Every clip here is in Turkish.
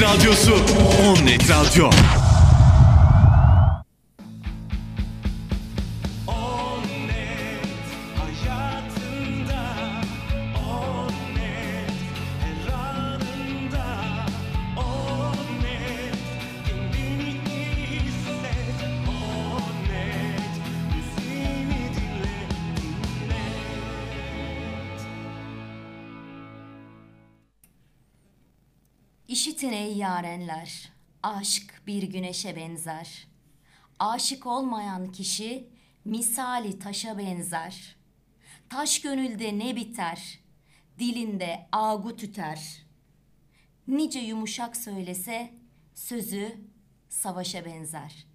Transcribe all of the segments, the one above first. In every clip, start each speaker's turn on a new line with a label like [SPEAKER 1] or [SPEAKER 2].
[SPEAKER 1] Radyosu On Net Radyo.
[SPEAKER 2] Bir güneşe benzer. Aşık olmayan kişi misali taşa benzer. Taş gönülde ne biter, dilinde agu tüter. Nice yumuşak söylese sözü savaşa benzer,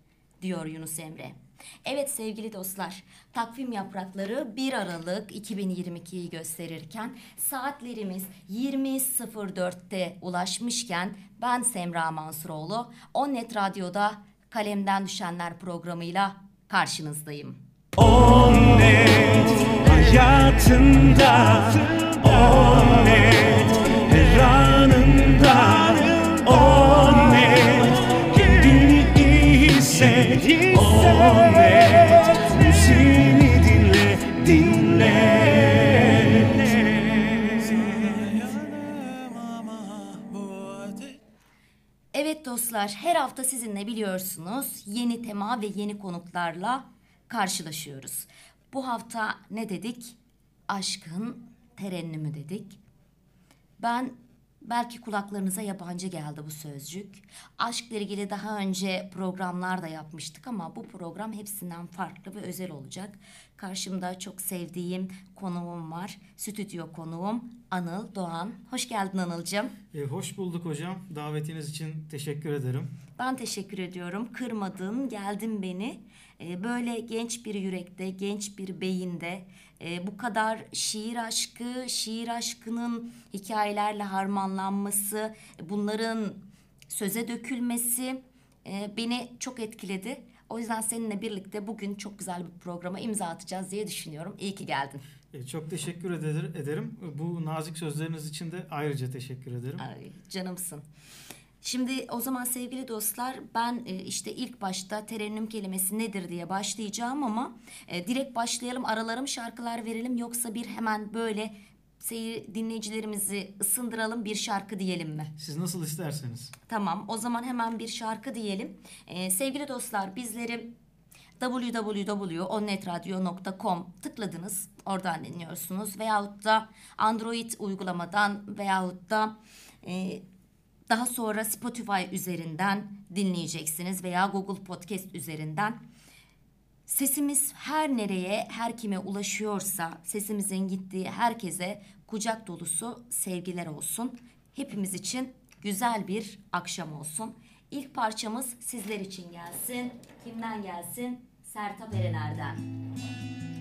[SPEAKER 2] diyor Yunus Emre. Evet sevgili dostlar, takvim yaprakları 1 Aralık 2022'yi gösterirken saatlerimiz 20.04'te ulaşmışken ben Semra Mansuroğlu, Onnet Radyo'da Kalemden Düşenler programıyla karşınızdayım.
[SPEAKER 3] Onnet hayatında Onnet her anında Onnet
[SPEAKER 2] Evet dostlar, her hafta sizinle biliyorsunuz yeni tema ve yeni konuklarla karşılaşıyoruz. Bu hafta ne dedik? Aşkın terennümü dedik. Ben belki kulaklarınıza yabancı geldi bu sözcük. Aşkla ilgili daha önce programlar da yapmıştık ama bu program hepsinden farklı ve özel olacak. Karşımda çok sevdiğim konuğum var. Stüdyo konuğum Anıl Doğan. Hoş geldin Anılcığım.
[SPEAKER 4] E, hoş bulduk hocam. Davetiniz için teşekkür ederim.
[SPEAKER 2] Ben teşekkür ediyorum. Kırmadın, geldin beni. Ee, böyle genç bir yürekte, genç bir beyinde e, bu kadar şiir aşkı, şiir aşkının hikayelerle harmanlanması, bunların söze dökülmesi e, beni çok etkiledi. O yüzden seninle birlikte bugün çok güzel bir programa imza atacağız diye düşünüyorum. İyi ki geldin.
[SPEAKER 4] E, çok teşekkür eder, ederim. Bu nazik sözleriniz için de ayrıca teşekkür ederim.
[SPEAKER 2] Ay, canımsın. Şimdi o zaman sevgili dostlar ben e, işte ilk başta terennüm kelimesi nedir diye başlayacağım ama e, direkt başlayalım aralarım şarkılar verelim yoksa bir hemen böyle seyir dinleyicilerimizi ısındıralım bir şarkı diyelim mi?
[SPEAKER 4] Siz nasıl isterseniz.
[SPEAKER 2] Tamam o zaman hemen bir şarkı diyelim. Ee, sevgili dostlar bizleri www.onnetradio.com tıkladınız. Oradan dinliyorsunuz. Veyahut da Android uygulamadan veyahut da e, daha sonra Spotify üzerinden dinleyeceksiniz veya Google Podcast üzerinden. Sesimiz her nereye, her kime ulaşıyorsa, sesimizin gittiği herkese kucak dolusu sevgiler olsun. Hepimiz için güzel bir akşam olsun. İlk parçamız sizler için gelsin. Kimden gelsin? Sertab Erener'den.
[SPEAKER 5] Aşk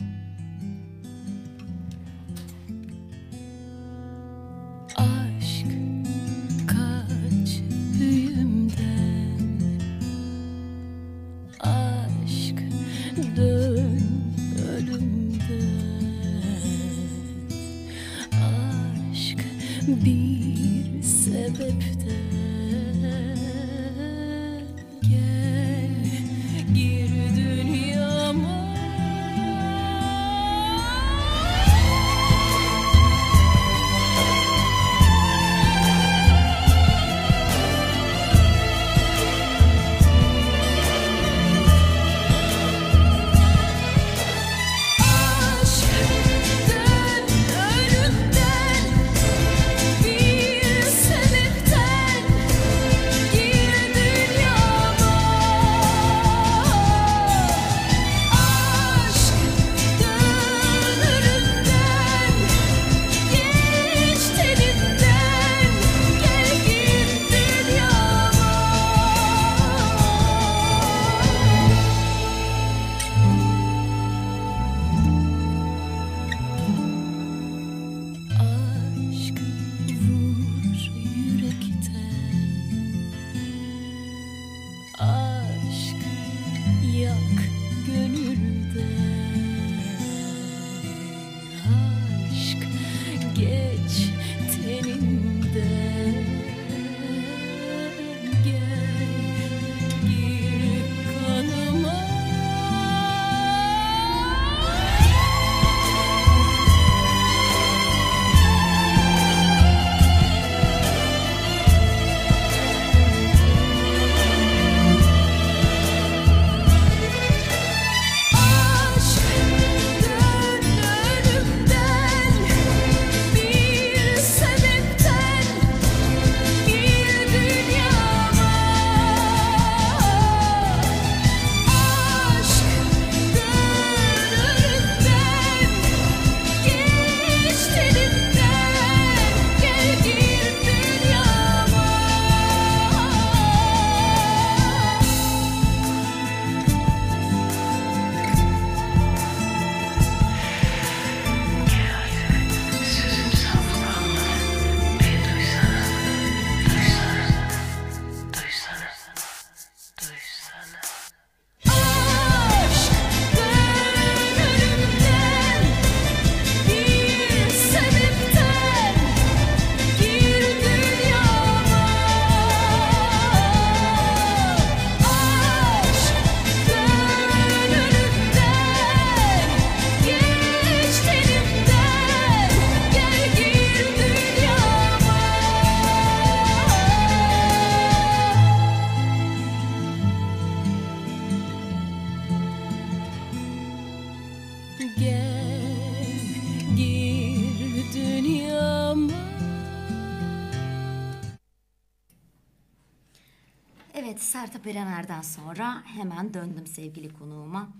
[SPEAKER 2] döndüm sevgili konuğuma.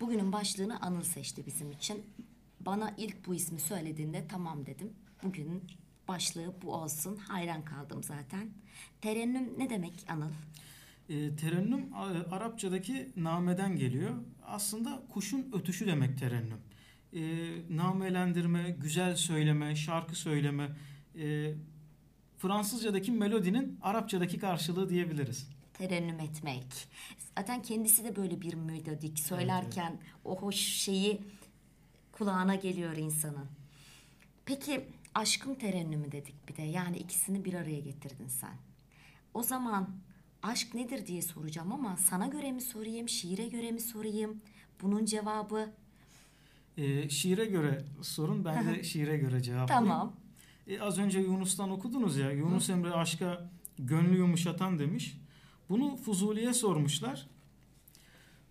[SPEAKER 2] Bugünün başlığını Anıl seçti bizim için. Bana ilk bu ismi söylediğinde tamam dedim. Bugünün başlığı bu olsun. Hayran kaldım zaten. Terennüm ne demek Anıl?
[SPEAKER 4] E, terennüm Arapçadaki nameden geliyor. Aslında kuşun ötüşü demek terennüm. E, namelendirme, güzel söyleme, şarkı söyleme. E, Fransızcadaki melodinin Arapçadaki karşılığı diyebiliriz.
[SPEAKER 2] Terennüm etmek. Zaten kendisi de böyle bir melodik söylerken o hoş şeyi kulağına geliyor insanın. Peki aşkın terennümü dedik bir de. Yani ikisini bir araya getirdin sen. O zaman aşk nedir diye soracağım ama sana göre mi sorayım, şiire göre mi sorayım? Bunun cevabı
[SPEAKER 4] E, şiire göre sorun, ben de şiire göre cevaplayayım.
[SPEAKER 2] tamam.
[SPEAKER 4] E, az önce Yunus'tan okudunuz ya. Yunus Emre aşka gönlü yumuşatan demiş. Bunu Fuzuli'ye sormuşlar.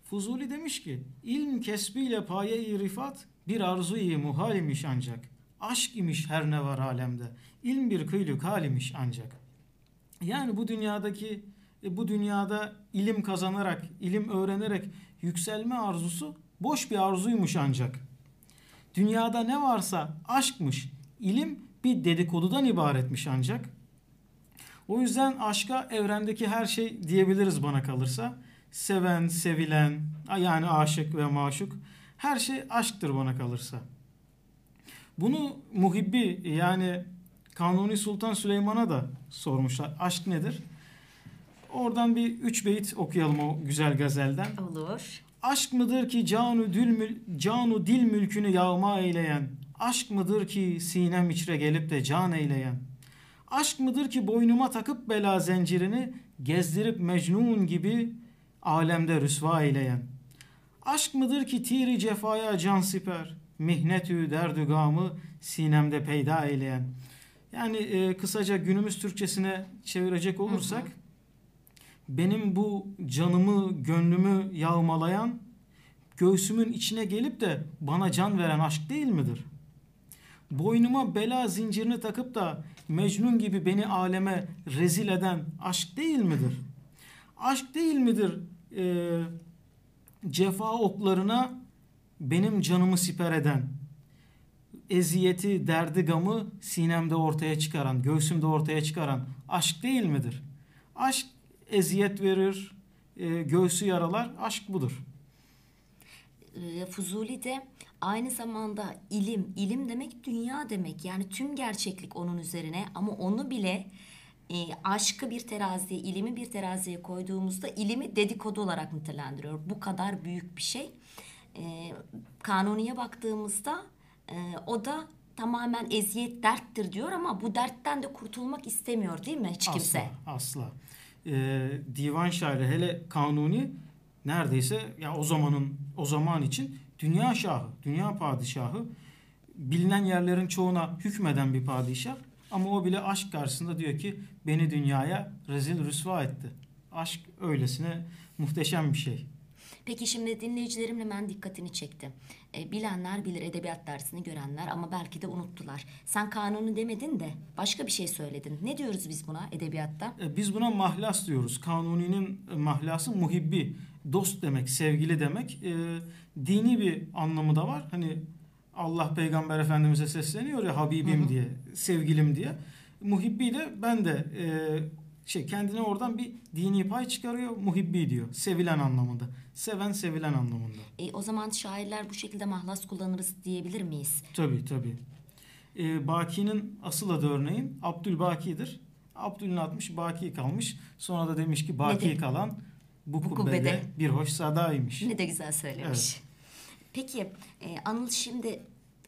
[SPEAKER 4] Fuzuli demiş ki ilm kesbiyle paye-i rifat bir arzu-i muhal imiş ancak. Aşk imiş her ne var alemde. İlm bir kıyluk hal imiş ancak. Yani bu dünyadaki e, bu dünyada ilim kazanarak, ilim öğrenerek yükselme arzusu boş bir arzuymuş ancak. Dünyada ne varsa aşkmış. İlim bir dedikodudan ibaretmiş ancak. O yüzden aşka evrendeki her şey diyebiliriz bana kalırsa. Seven, sevilen, yani aşık ve maşuk her şey aşktır bana kalırsa. Bunu muhibbi yani Kanuni Sultan Süleyman'a da sormuşlar. Aşk nedir? Oradan bir üç beyit okuyalım o güzel gazelden.
[SPEAKER 2] Olur.
[SPEAKER 4] Aşk mıdır ki canu dil mül, canu dil mülkünü yağma eyleyen? Aşk mıdır ki sinem içre gelip de can eyleyen? Aşk mıdır ki boynuma takıp bela zincirini gezdirip mecnun gibi alemde rüsva eyleyen? Aşk mıdır ki tiri cefaya can siper, mihnetü derdü gamı sinemde peyda eyleyen? Yani e, kısaca günümüz Türkçesine çevirecek olursak benim bu canımı, gönlümü yağmalayan, göğsümün içine gelip de bana can veren aşk değil midir? Boynuma bela zincirini takıp da Mecnun gibi beni aleme rezil eden aşk değil midir? Aşk değil midir e, cefa oklarına benim canımı siper eden, eziyeti, derdi, gamı sinemde ortaya çıkaran, göğsümde ortaya çıkaran aşk değil midir? Aşk eziyet verir, e, göğsü yaralar. Aşk budur.
[SPEAKER 2] e, Fuzuli de aynı zamanda ilim, ilim demek dünya demek. Yani tüm gerçeklik onun üzerine ama onu bile e, aşkı bir teraziye, ilimi bir teraziye koyduğumuzda ilimi dedikodu olarak nitelendiriyor. Bu kadar büyük bir şey. E, kanuniye baktığımızda e, o da tamamen eziyet derttir diyor ama bu dertten de kurtulmak istemiyor değil mi hiç kimse?
[SPEAKER 4] Asla. asla. E, divan şairi hele Kanuni neredeyse ya o zamanın o zaman için dünya şahı, dünya padişahı bilinen yerlerin çoğuna hükmeden bir padişah ama o bile aşk karşısında diyor ki beni dünyaya rezil rüsva etti. Aşk öylesine muhteşem bir şey.
[SPEAKER 2] Peki şimdi dinleyicilerim hemen dikkatini çekti. E, bilenler bilir edebiyat dersini görenler ama belki de unuttular. Sen kanunu demedin de başka bir şey söyledin. Ne diyoruz biz buna edebiyatta?
[SPEAKER 4] E, Biz buna mahlas diyoruz. Kanuni'nin mahlası muhibbi, dost demek, sevgili demek. E, dini bir anlamı da var. Hani Allah Peygamber Efendimiz'e sesleniyor ya Habibim diye, sevgilim diye. Muhibbi de ben de e, şey kendine oradan bir dini pay çıkarıyor. Muhibbi diyor. Sevilen anlamında. Seven sevilen anlamında.
[SPEAKER 2] E, o zaman şairler bu şekilde mahlas kullanırız diyebilir miyiz?
[SPEAKER 4] Tabii tabii. Ee, Baki'nin asıl adı örneğin Abdülbaki'dir. Abdül'ün atmış Baki kalmış. Sonra da demiş ki Baki
[SPEAKER 2] Ne de-
[SPEAKER 4] kalan bu,
[SPEAKER 2] Bu
[SPEAKER 4] kubbede,
[SPEAKER 2] kubbede.
[SPEAKER 4] bir hoş sadaymış.
[SPEAKER 2] Ne de güzel söylemiş. Peki e, Anıl şimdi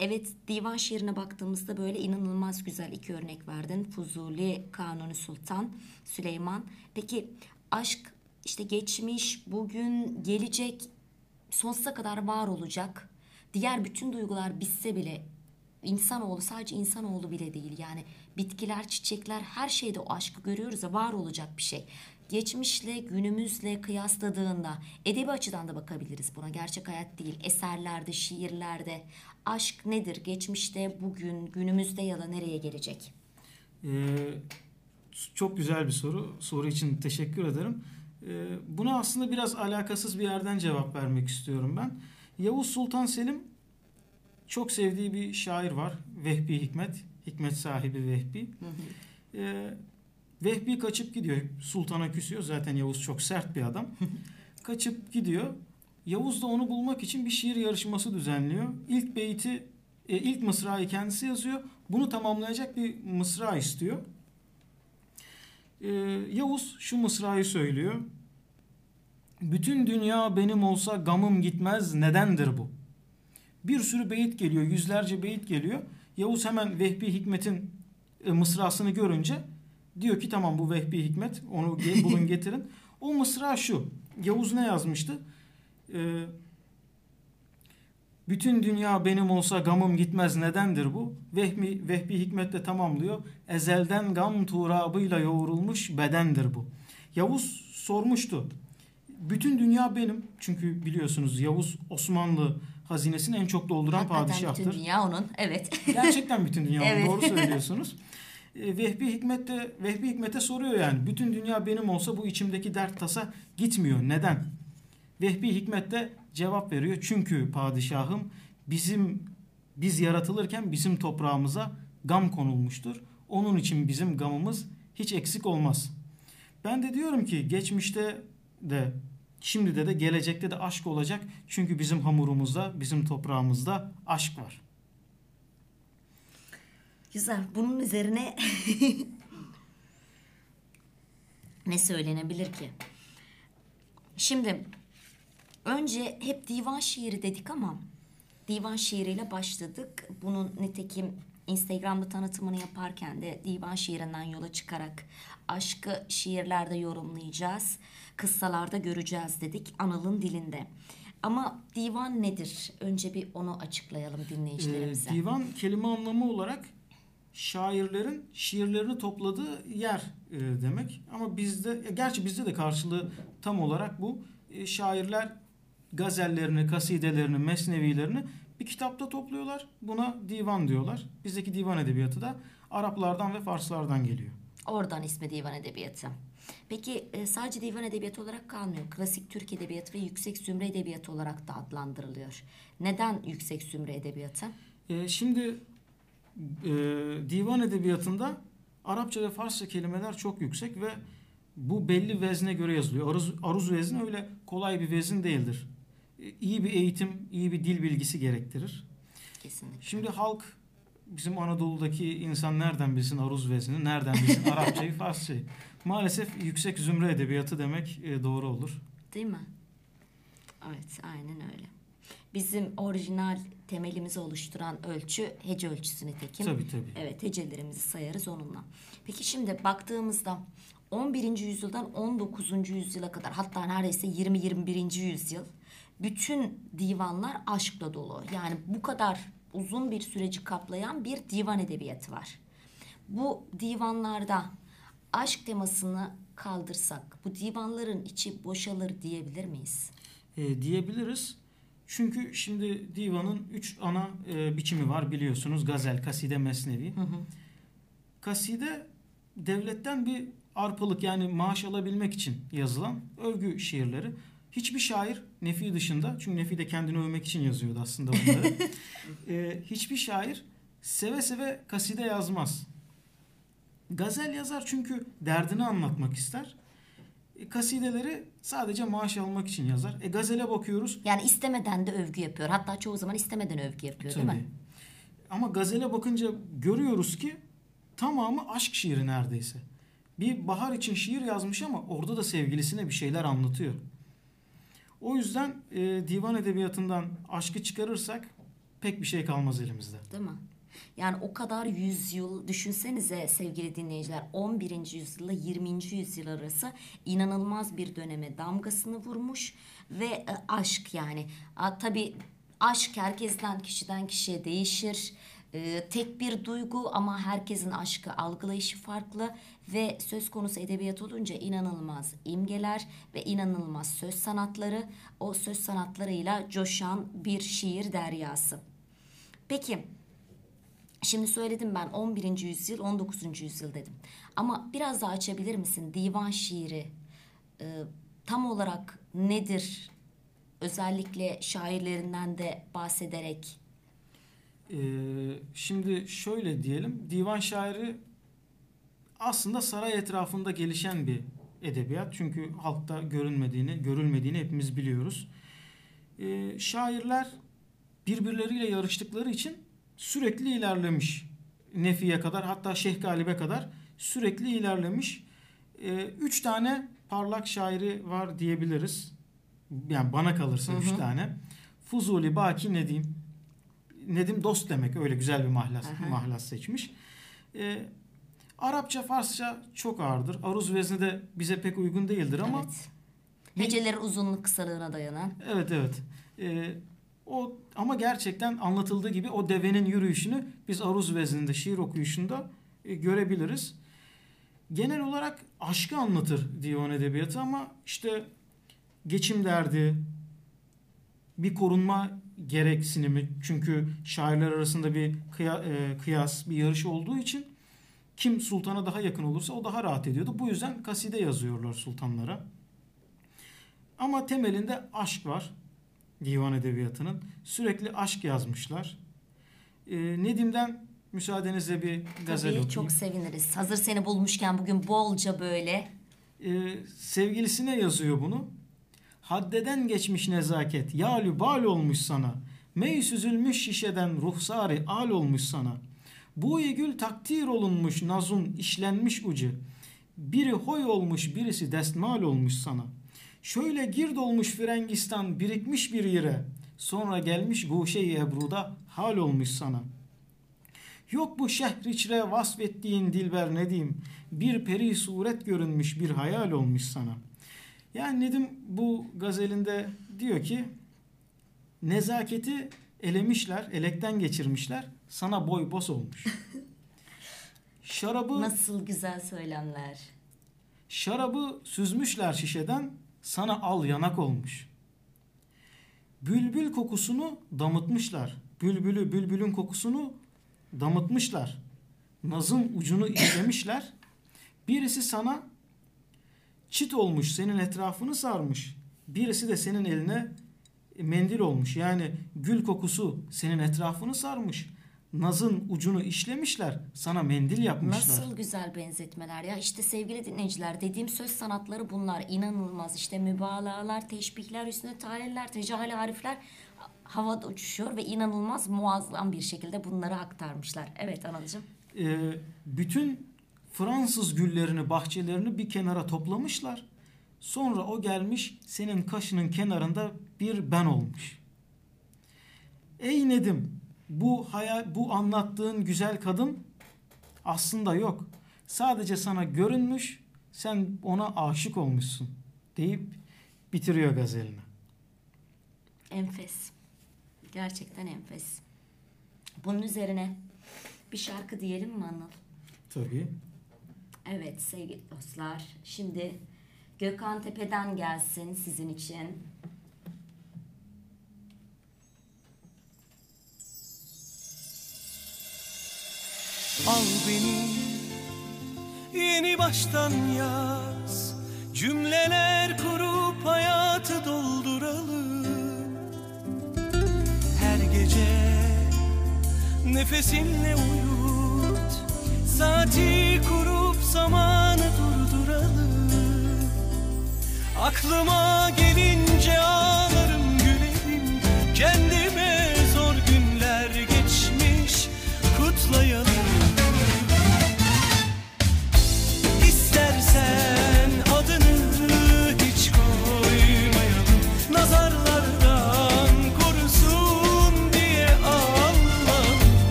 [SPEAKER 2] evet divan şiirine baktığımızda böyle inanılmaz güzel iki örnek verdin. Fuzuli, Kanuni Sultan, Süleyman. Peki aşk işte geçmiş, bugün, gelecek sonsuza kadar var olacak. Diğer bütün duygular bitse bile insanoğlu sadece insanoğlu bile değil yani bitkiler, çiçekler her şeyde o aşkı görüyoruz ya var olacak bir şey. Geçmişle günümüzle kıyasladığında edebi açıdan da bakabiliriz buna. Gerçek hayat değil. Eserlerde, şiirlerde aşk nedir? Geçmişte, bugün, günümüzde ya da nereye gelecek?
[SPEAKER 4] Ee, çok güzel bir soru. Soru için teşekkür ederim. Ee, buna aslında biraz alakasız bir yerden cevap vermek istiyorum ben. Yavuz Sultan Selim çok sevdiği bir şair var. Vehbi Hikmet. Hikmet sahibi Vehbi. Ee, Vehbi kaçıp gidiyor. Sultana küsüyor. Zaten Yavuz çok sert bir adam. kaçıp gidiyor. Yavuz da onu bulmak için bir şiir yarışması düzenliyor. İlk beyti, e, ilk mısrayı kendisi yazıyor. Bunu tamamlayacak bir mısra istiyor. Ee, Yavuz şu mısrayı söylüyor. Bütün dünya benim olsa gamım gitmez nedendir bu? Bir sürü beyit geliyor, yüzlerce beyit geliyor. Yavuz hemen Vehbi Hikmet'in e, mısrasını görünce diyor ki tamam bu Vehbi Hikmet onu bulun getirin. O mısra şu. Yavuz ne yazmıştı? Ee, bütün dünya benim olsa gamım gitmez nedendir bu? Vehmi, Vehbi Hikmet de tamamlıyor. Ezelden gam turabıyla yoğrulmuş bedendir bu. Yavuz sormuştu. Bütün dünya benim. Çünkü biliyorsunuz Yavuz Osmanlı hazinesini en çok dolduran
[SPEAKER 2] Hakikaten
[SPEAKER 4] padişahtır.
[SPEAKER 2] bütün dünya onun. Evet.
[SPEAKER 4] Gerçekten bütün dünya
[SPEAKER 2] Evet.
[SPEAKER 4] doğru söylüyorsunuz. E, Vehbi Hikmet de Vehbi Hikmet'e soruyor yani. Bütün dünya benim olsa bu içimdeki dert tasa gitmiyor. Neden? Vehbi Hikmet de cevap veriyor. Çünkü padişahım bizim biz yaratılırken bizim toprağımıza gam konulmuştur. Onun için bizim gamımız hiç eksik olmaz. Ben de diyorum ki geçmişte de şimdi de de gelecekte de aşk olacak. Çünkü bizim hamurumuzda, bizim toprağımızda aşk var.
[SPEAKER 2] Güzel. Bunun üzerine ne söylenebilir ki? Şimdi önce hep divan şiiri dedik ama divan şiiriyle başladık. Bunun nitekim Instagram'da tanıtımını yaparken de divan şiirinden yola çıkarak aşkı şiirlerde yorumlayacağız. Kıssalarda göreceğiz dedik Anıl'ın dilinde. Ama divan nedir? Önce bir onu açıklayalım dinleyicilerimize.
[SPEAKER 4] Ee, divan kelime anlamı olarak şairlerin şiirlerini topladığı yer e, demek. Ama bizde gerçi bizde de karşılığı tam olarak bu. E, şairler gazellerini, kasidelerini, mesnevilerini bir kitapta topluyorlar. Buna divan diyorlar. Bizdeki divan edebiyatı da Araplardan ve Farslardan geliyor.
[SPEAKER 2] Oradan ismi divan edebiyatı. Peki e, sadece divan edebiyatı olarak kalmıyor. Klasik Türk edebiyatı ve yüksek zümre edebiyatı olarak da adlandırılıyor. Neden yüksek zümre edebiyatı?
[SPEAKER 4] E, şimdi e, divan edebiyatında Arapça ve Farsça kelimeler çok yüksek ve bu belli vezne göre yazılıyor. Aruz, aruz vezni öyle kolay bir vezin değildir. E, iyi bir eğitim, iyi bir dil bilgisi gerektirir.
[SPEAKER 2] Kesinlikle.
[SPEAKER 4] Şimdi halk bizim Anadolu'daki insan nereden bilsin aruz vezni, nereden bilsin Arapçayı, Farsçayı. Maalesef yüksek zümre edebiyatı demek e, doğru olur.
[SPEAKER 2] Değil mi? Evet, aynen öyle. Bizim orijinal temelimizi oluşturan ölçü hece ölçüsü nitekim.
[SPEAKER 4] Tabii tabii.
[SPEAKER 2] Evet, hecelerimizi sayarız onunla. Peki şimdi baktığımızda 11. yüzyıldan 19. yüzyıla kadar hatta neredeyse 20-21. yüzyıl bütün divanlar aşkla dolu. Yani bu kadar uzun bir süreci kaplayan bir divan edebiyatı var. Bu divanlarda aşk temasını kaldırsak bu divanların içi boşalır diyebilir miyiz?
[SPEAKER 4] e, diyebiliriz. Çünkü şimdi divanın üç ana e, biçimi var biliyorsunuz. Gazel, kaside, mesnevi. Kaside devletten bir arpalık yani maaş alabilmek için yazılan övgü şiirleri. Hiçbir şair Nefi dışında çünkü Nefi de kendini övmek için yazıyordu aslında bunları. e, hiçbir şair seve seve kaside yazmaz. Gazel yazar çünkü derdini anlatmak ister. E, kasideleri sadece maaş almak için yazar. E gazele bakıyoruz.
[SPEAKER 2] Yani istemeden de övgü yapıyor. Hatta çoğu zaman istemeden övgü yapıyor değil
[SPEAKER 4] Tabii.
[SPEAKER 2] mi?
[SPEAKER 4] Ama gazele bakınca görüyoruz ki tamamı aşk şiiri neredeyse. Bir bahar için şiir yazmış ama orada da sevgilisine bir şeyler anlatıyor. O yüzden e, divan edebiyatından aşkı çıkarırsak pek bir şey kalmaz elimizde.
[SPEAKER 2] Değil mi? Yani o kadar yüzyıl düşünsenize sevgili dinleyiciler 11. yüzyılla 20. yüzyıl arası inanılmaz bir döneme damgasını vurmuş ve e, aşk yani. A, tabii aşk herkesten kişiden kişiye değişir. Ee, tek bir duygu ama herkesin aşkı algılayışı farklı ve söz konusu edebiyat olunca inanılmaz imgeler ve inanılmaz söz sanatları o söz sanatlarıyla coşan bir şiir deryası. Peki Şimdi söyledim ben 11. yüzyıl, 19. yüzyıl dedim. Ama biraz daha açabilir misin? Divan şiiri e, tam olarak nedir? Özellikle şairlerinden de bahsederek.
[SPEAKER 4] Ee, şimdi şöyle diyelim. Divan şairi aslında saray etrafında gelişen bir edebiyat. Çünkü halkta görünmediğini, görülmediğini hepimiz biliyoruz. Ee, şairler birbirleriyle yarıştıkları için sürekli ilerlemiş. Nefi'ye kadar hatta Şeyh Galip'e kadar sürekli ilerlemiş. Ee, üç tane parlak şairi var diyebiliriz. Yani bana kalırsa üç tane. Fuzuli, Baki, Nedim. Nedim dost demek öyle güzel bir mahlas,
[SPEAKER 2] Aha.
[SPEAKER 4] mahlas seçmiş. Ee, Arapça, Farsça çok ağırdır. Aruz vezni de bize pek uygun değildir ama
[SPEAKER 2] evet. Heceleri uzunluk kısalığına dayanan.
[SPEAKER 4] Evet evet. Ee, o ama gerçekten anlatıldığı gibi o devenin yürüyüşünü biz aruz vezninde şiir okuyuşunda e, görebiliriz. Genel olarak aşkı anlatır divan edebiyatı ama işte geçim derdi, bir korunma gereksinimi çünkü şairler arasında bir kıya- e, kıyas, bir yarış olduğu için kim sultana daha yakın olursa o daha rahat ediyordu. Bu yüzden kaside yazıyorlar sultanlara. Ama temelinde aşk var divan edebiyatının. Sürekli aşk yazmışlar. Ee, Nedim'den müsaadenizle bir gazel
[SPEAKER 2] Tabii
[SPEAKER 4] okuyayım.
[SPEAKER 2] çok seviniriz. Hazır seni bulmuşken bugün bolca böyle.
[SPEAKER 4] Ee, sevgilisine yazıyor bunu. Haddeden geçmiş nezaket, yalü bal olmuş sana. Mey süzülmüş şişeden ruhsari al olmuş sana. Bu gül takdir olunmuş nazun işlenmiş ucu. Biri hoy olmuş birisi destmal olmuş sana. Şöyle gird olmuş Frengistan birikmiş bir yere. Sonra gelmiş guşe-i ebruda hal olmuş sana. Yok bu şehriçre vasfettiğin dilber ne diyeyim. Bir peri suret görünmüş bir hayal olmuş sana. Yani Nedim bu gazelinde diyor ki nezaketi elemişler, elekten geçirmişler. Sana boy boz olmuş. Şarabı
[SPEAKER 2] Nasıl güzel söylemler.
[SPEAKER 4] Şarabı süzmüşler şişeden sana al yanak olmuş. Bülbül kokusunu damıtmışlar. Bülbülü bülbülün kokusunu damıtmışlar. Nazın ucunu işlemişler. Birisi sana çit olmuş senin etrafını sarmış. Birisi de senin eline mendil olmuş. Yani gül kokusu senin etrafını sarmış. Nazın ucunu işlemişler. Sana mendil yapmışlar.
[SPEAKER 2] Nasıl güzel benzetmeler ya. İşte sevgili dinleyiciler dediğim söz sanatları bunlar. inanılmaz. İşte mübalağalar, teşbihler, üstüne taleller, tecahül harifler havada uçuşuyor ve inanılmaz muazzam bir şekilde bunları aktarmışlar. Evet Anılcığım.
[SPEAKER 4] Ee, bütün Fransız güllerini, bahçelerini bir kenara toplamışlar. Sonra o gelmiş senin kaşının kenarında bir ben olmuş. Ey Nedim, bu hayal, bu anlattığın güzel kadın aslında yok. Sadece sana görünmüş, sen ona aşık olmuşsun deyip bitiriyor gazelini.
[SPEAKER 2] Enfes. Gerçekten enfes. Bunun üzerine bir şarkı diyelim mi Anıl?
[SPEAKER 4] Tabii.
[SPEAKER 2] Evet sevgili dostlar. Şimdi Gökhan Tepe'den gelsin sizin için.
[SPEAKER 3] Al beni. Yeni baştan yaz. Cümleler kurup hayatı dolduralım. Her gece nefesinle uyut. Saati kurup zamanı durduralım. Aklıma gelince ağlarım gülerim. Kendime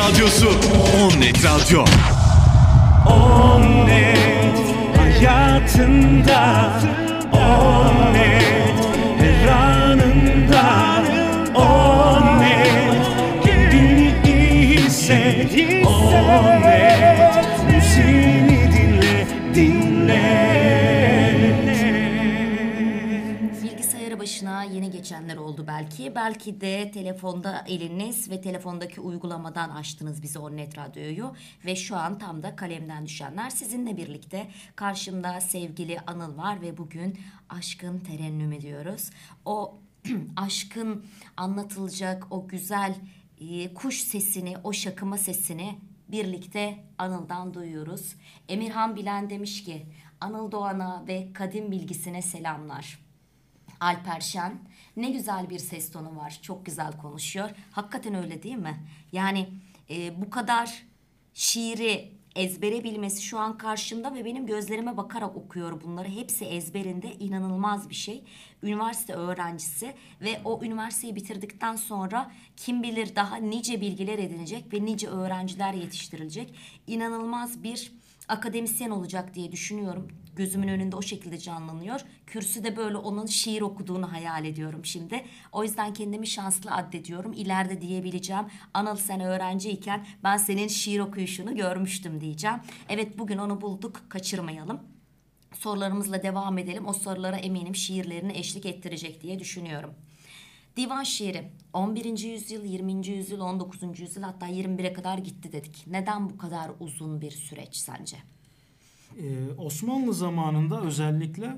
[SPEAKER 1] radyosu On Net Radyo.
[SPEAKER 3] On net hayatında On net her anında On net kendini iyi hisset On net müziğini dinle dinle
[SPEAKER 2] başına yeni geçenler oldu belki. Belki de telefonda eliniz ve telefondaki uygulamadan açtınız bizi Onnet Radyo'yu. Ve şu an tam da kalemden düşenler sizinle birlikte. Karşımda sevgili Anıl var ve bugün aşkın terennüm diyoruz. O aşkın anlatılacak o güzel e, kuş sesini, o şakıma sesini birlikte Anıl'dan duyuyoruz. Emirhan Bilen demiş ki Anıl Doğan'a ve kadim bilgisine selamlar. Alper Şen ne güzel bir ses tonu var. Çok güzel konuşuyor. Hakikaten öyle değil mi? Yani e, bu kadar şiiri ezbere bilmesi şu an karşımda ve benim gözlerime bakarak okuyor bunları. Hepsi ezberinde inanılmaz bir şey. Üniversite öğrencisi ve o üniversiteyi bitirdikten sonra kim bilir daha nice bilgiler edinecek ve nice öğrenciler yetiştirilecek. İnanılmaz bir akademisyen olacak diye düşünüyorum. Gözümün önünde o şekilde canlanıyor. Kürsüde böyle onun şiir okuduğunu hayal ediyorum şimdi. O yüzden kendimi şanslı addediyorum. İleride diyebileceğim. Anıl sen öğrenciyken ben senin şiir okuyuşunu görmüştüm diyeceğim. Evet bugün onu bulduk. Kaçırmayalım. Sorularımızla devam edelim. O sorulara eminim şiirlerini eşlik ettirecek diye düşünüyorum. Divan şiiri 11. yüzyıl, 20. yüzyıl, 19. yüzyıl hatta 21'e kadar gitti dedik. Neden bu kadar uzun bir süreç sence?
[SPEAKER 4] Ee, Osmanlı zamanında özellikle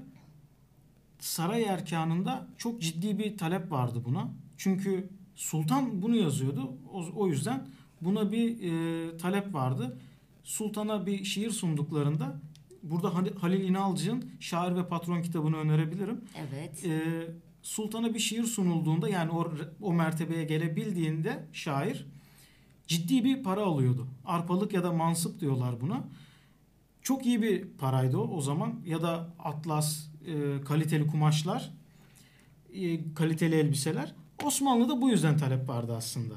[SPEAKER 4] saray erkanında çok ciddi bir talep vardı buna. Çünkü sultan bunu yazıyordu. O, o yüzden buna bir e, talep vardı. Sultana bir şiir sunduklarında burada Hal- Halil İnalcı'nın Şair ve Patron kitabını önerebilirim.
[SPEAKER 2] Evet.
[SPEAKER 4] Ee, sultana bir şiir sunulduğunda yani o, o mertebeye gelebildiğinde şair ciddi bir para alıyordu. Arpalık ya da mansıp diyorlar buna. Çok iyi bir paraydı o o zaman ya da atlas, e, kaliteli kumaşlar, e, kaliteli elbiseler. Osmanlı'da bu yüzden talep vardı aslında.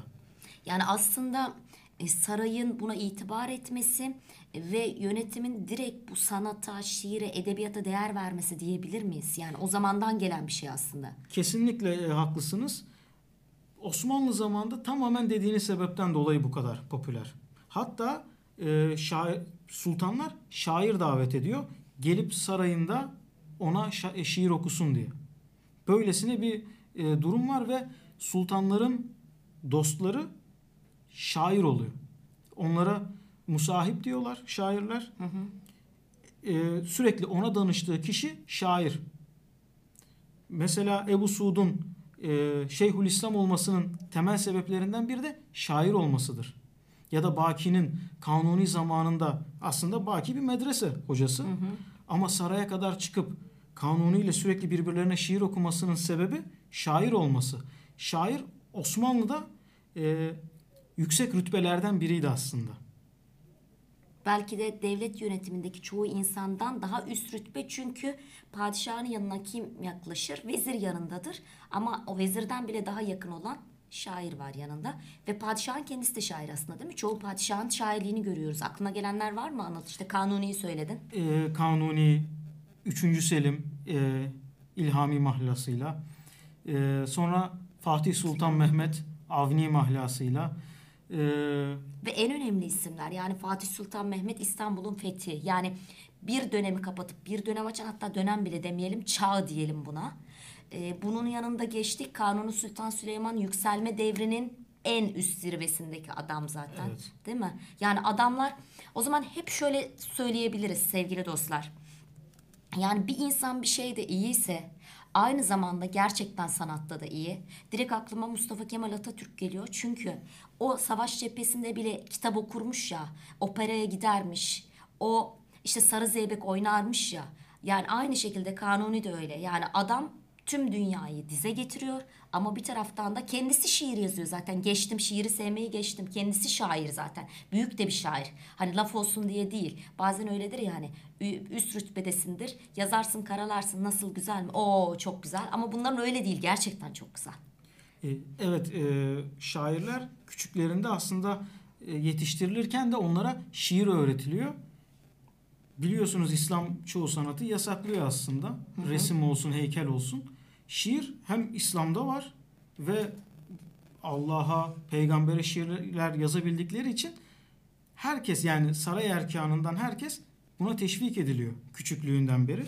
[SPEAKER 2] Yani aslında e, sarayın buna itibar etmesi ve yönetimin direkt bu sanata, şiire, edebiyata değer vermesi diyebilir miyiz? Yani o zamandan gelen bir şey aslında.
[SPEAKER 4] Kesinlikle e, haklısınız. Osmanlı zamanında tamamen dediğiniz sebepten dolayı bu kadar popüler. Hatta e, şair, sultanlar şair davet ediyor. Gelip sarayında ona şa- e, şiir okusun diye. Böylesine bir e, durum var ve sultanların dostları şair oluyor. Onlara musahip diyorlar şairler. E, sürekli ona danıştığı kişi şair. Mesela Ebu Suud'un e, Şeyhülislam olmasının temel sebeplerinden biri de şair olmasıdır. Ya da Baki'nin Kanuni zamanında aslında Baki bir medrese hocası. Ama saraya kadar çıkıp Kanuni ile sürekli birbirlerine şiir okumasının sebebi şair olması. Şair Osmanlı'da e, yüksek rütbelerden biriydi aslında.
[SPEAKER 2] Belki de devlet yönetimindeki çoğu insandan daha üst rütbe çünkü padişahın yanına kim yaklaşır? Vezir yanındadır. Ama o vezirden bile daha yakın olan şair var yanında. Ve padişahın kendisi de şair aslında değil mi? Çoğu padişahın şairliğini görüyoruz. Aklına gelenler var mı anlat? İşte Kanuni'yi söyledin.
[SPEAKER 4] e, Kanuni 3. Selim e, İlhami mahlasıyla e, sonra Fatih Sultan Mehmet Avni mahlasıyla e,
[SPEAKER 2] Ve en önemli isimler yani Fatih Sultan Mehmet İstanbul'un fethi. Yani bir dönemi kapatıp bir dönem açan hatta dönem bile demeyelim çağ diyelim buna. Ee, bunun yanında geçtik Kanuni Sultan Süleyman yükselme devrinin en üst zirvesindeki adam zaten.
[SPEAKER 4] Evet.
[SPEAKER 2] Değil mi? Yani adamlar o zaman hep şöyle söyleyebiliriz sevgili dostlar. Yani bir insan bir şeyde iyiyse aynı zamanda gerçekten sanatta da iyi. Direkt aklıma Mustafa Kemal Atatürk geliyor. Çünkü o savaş cephesinde bile kitap okurmuş ya, operaya gidermiş. O işte Sarı Zeybek oynarmış ya. Yani aynı şekilde Kanuni de öyle. Yani adam tüm dünyayı dize getiriyor ama bir taraftan da kendisi şiir yazıyor zaten. Geçtim şiiri sevmeyi geçtim. Kendisi şair zaten. Büyük de bir şair. Hani laf olsun diye değil. Bazen öyledir ya ü- üst rütbedesindir. Yazarsın karalarsın nasıl güzel mi? Oo çok güzel ama bunların öyle değil. Gerçekten çok güzel.
[SPEAKER 4] e, evet e, şairler küçüklerinde aslında e, yetiştirilirken de onlara şiir öğretiliyor. Biliyorsunuz İslam çoğu sanatı yasaklıyor aslında. Resim olsun, heykel olsun. Şiir hem İslam'da var ve Allah'a, peygambere şiirler yazabildikleri için herkes yani saray erkanından herkes buna teşvik ediliyor küçüklüğünden beri.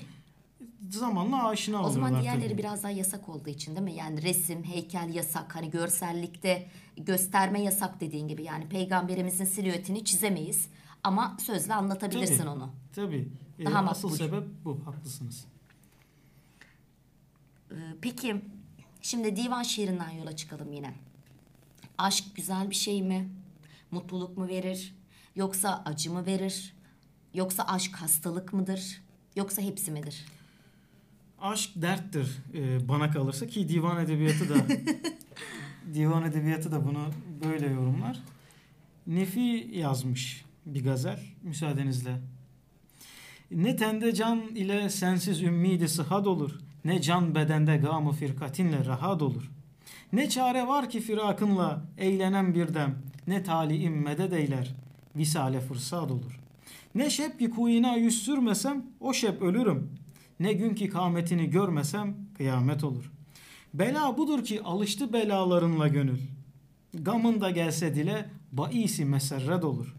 [SPEAKER 4] Zamanla aşina
[SPEAKER 2] O
[SPEAKER 4] oluyorlar.
[SPEAKER 2] zaman diğerleri
[SPEAKER 4] tabii.
[SPEAKER 2] biraz daha yasak olduğu için değil mi? Yani resim, heykel yasak. Hani görsellikte gösterme yasak dediğin gibi. Yani peygamberimizin silüetini çizemeyiz. Ama sözle anlatabilirsin
[SPEAKER 4] Tabii.
[SPEAKER 2] onu.
[SPEAKER 4] Tabii. Ee,
[SPEAKER 2] Daha
[SPEAKER 4] asıl
[SPEAKER 2] makbul.
[SPEAKER 4] sebep bu. Haklısınız.
[SPEAKER 2] Ee, Peki şimdi divan şiirinden yola çıkalım yine. Aşk güzel bir şey mi? Mutluluk mu verir? Yoksa acı mı verir? Yoksa aşk hastalık mıdır? Yoksa hepsi midir?
[SPEAKER 4] Aşk derttir e, bana kalırsa ki divan edebiyatı da divan edebiyatı da bunu böyle yorumlar. Nefi yazmış bir gazel müsaadenizle. Ne tende can ile sensiz ümmidi sıhhat olur. Ne can bedende gamı firkatinle rahat olur. Ne çare var ki firakınla eğlenen bir dem. Ne taliim medet eyler. Visale fırsat olur. Ne şep ki kuyuna yüz sürmesem o şep ölürüm. Ne gün ki kametini görmesem kıyamet olur. Bela budur ki alıştı belalarınla gönül. Gamın da gelse dile baisi meserred olur.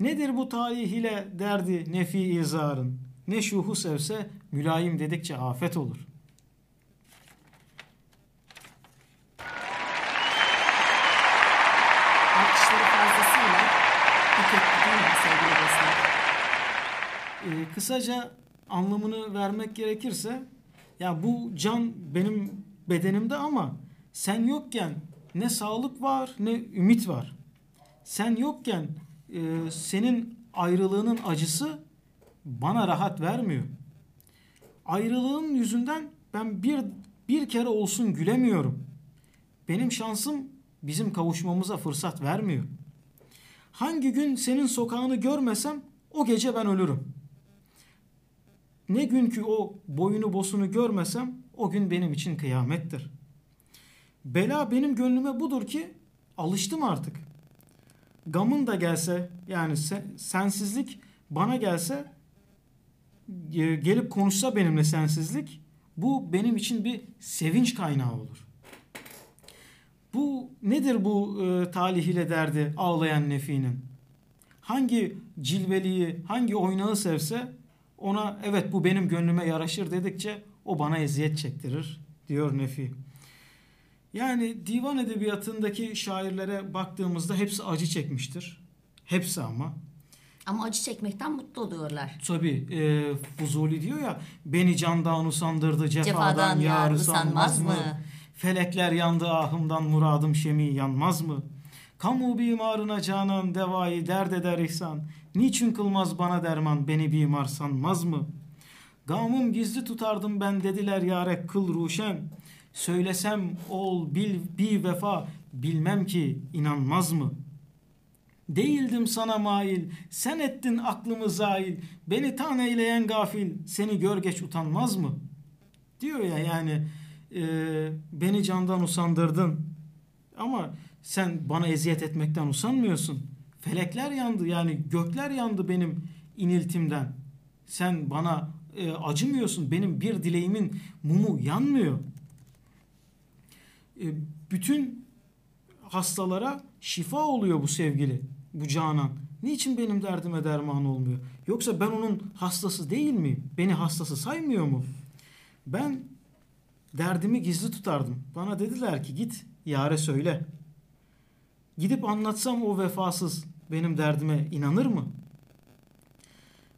[SPEAKER 4] Nedir bu talih ile derdi nefi izarın? Ne şuhu sevse mülayim dedikçe afet olur. Ee, kısaca anlamını vermek gerekirse ya bu can benim bedenimde ama sen yokken ne sağlık var ne ümit var. Sen yokken e, senin ayrılığının acısı bana rahat vermiyor. Ayrılığın yüzünden ben bir bir kere olsun gülemiyorum. Benim şansım bizim kavuşmamıza fırsat vermiyor. Hangi gün senin sokağını görmesem o gece ben ölürüm. Ne gün ki o boyunu bosunu görmesem o gün benim için kıyamettir. Bela benim gönlüme budur ki alıştım artık. Gamın da gelse yani se- sensizlik bana gelse gelip konuşsa benimle sensizlik bu benim için bir sevinç kaynağı olur. Bu nedir bu e, talih ile derdi ağlayan nefinin? hangi cilveliyi, hangi oynağı sevse ona evet bu benim gönlüme yaraşır dedikçe o bana eziyet çektirir diyor Nefi. Yani divan edebiyatındaki şairlere baktığımızda hepsi acı çekmiştir. Hepsi ama.
[SPEAKER 2] Ama acı çekmekten mutlu oluyorlar.
[SPEAKER 4] Tabi e, Fuzuli diyor ya beni candan usandırdı cefadan,
[SPEAKER 2] Cefadan
[SPEAKER 4] yar
[SPEAKER 2] yar
[SPEAKER 4] usanmaz
[SPEAKER 2] usanmaz
[SPEAKER 4] mı?
[SPEAKER 2] mı?
[SPEAKER 4] Felekler yandı ahımdan muradım şemi yanmaz mı? Kamu bimarına canan devayı dert eder ihsan. Niçin kılmaz bana derman beni bimar sanmaz mı? Gamım gizli tutardım ben dediler yare kıl ruşen. Söylesem ol bil bir vefa bilmem ki inanmaz mı?'' Değildim sana mail, sen ettin aklımı zail, beni tan eyleyen gafil, seni gör geç utanmaz mı? Diyor ya yani e, beni candan usandırdın ama sen bana eziyet etmekten usanmıyorsun. Felekler yandı yani gökler yandı benim iniltimden. Sen bana e, acımıyorsun, benim bir dileğimin mumu yanmıyor. E, bütün hastalara şifa oluyor bu sevgili, bu canan. Niçin benim derdime derman olmuyor? Yoksa ben onun hastası değil miyim? Beni hastası saymıyor mu? Ben derdimi gizli tutardım. Bana dediler ki git yare söyle. Gidip anlatsam o vefasız benim derdime inanır mı?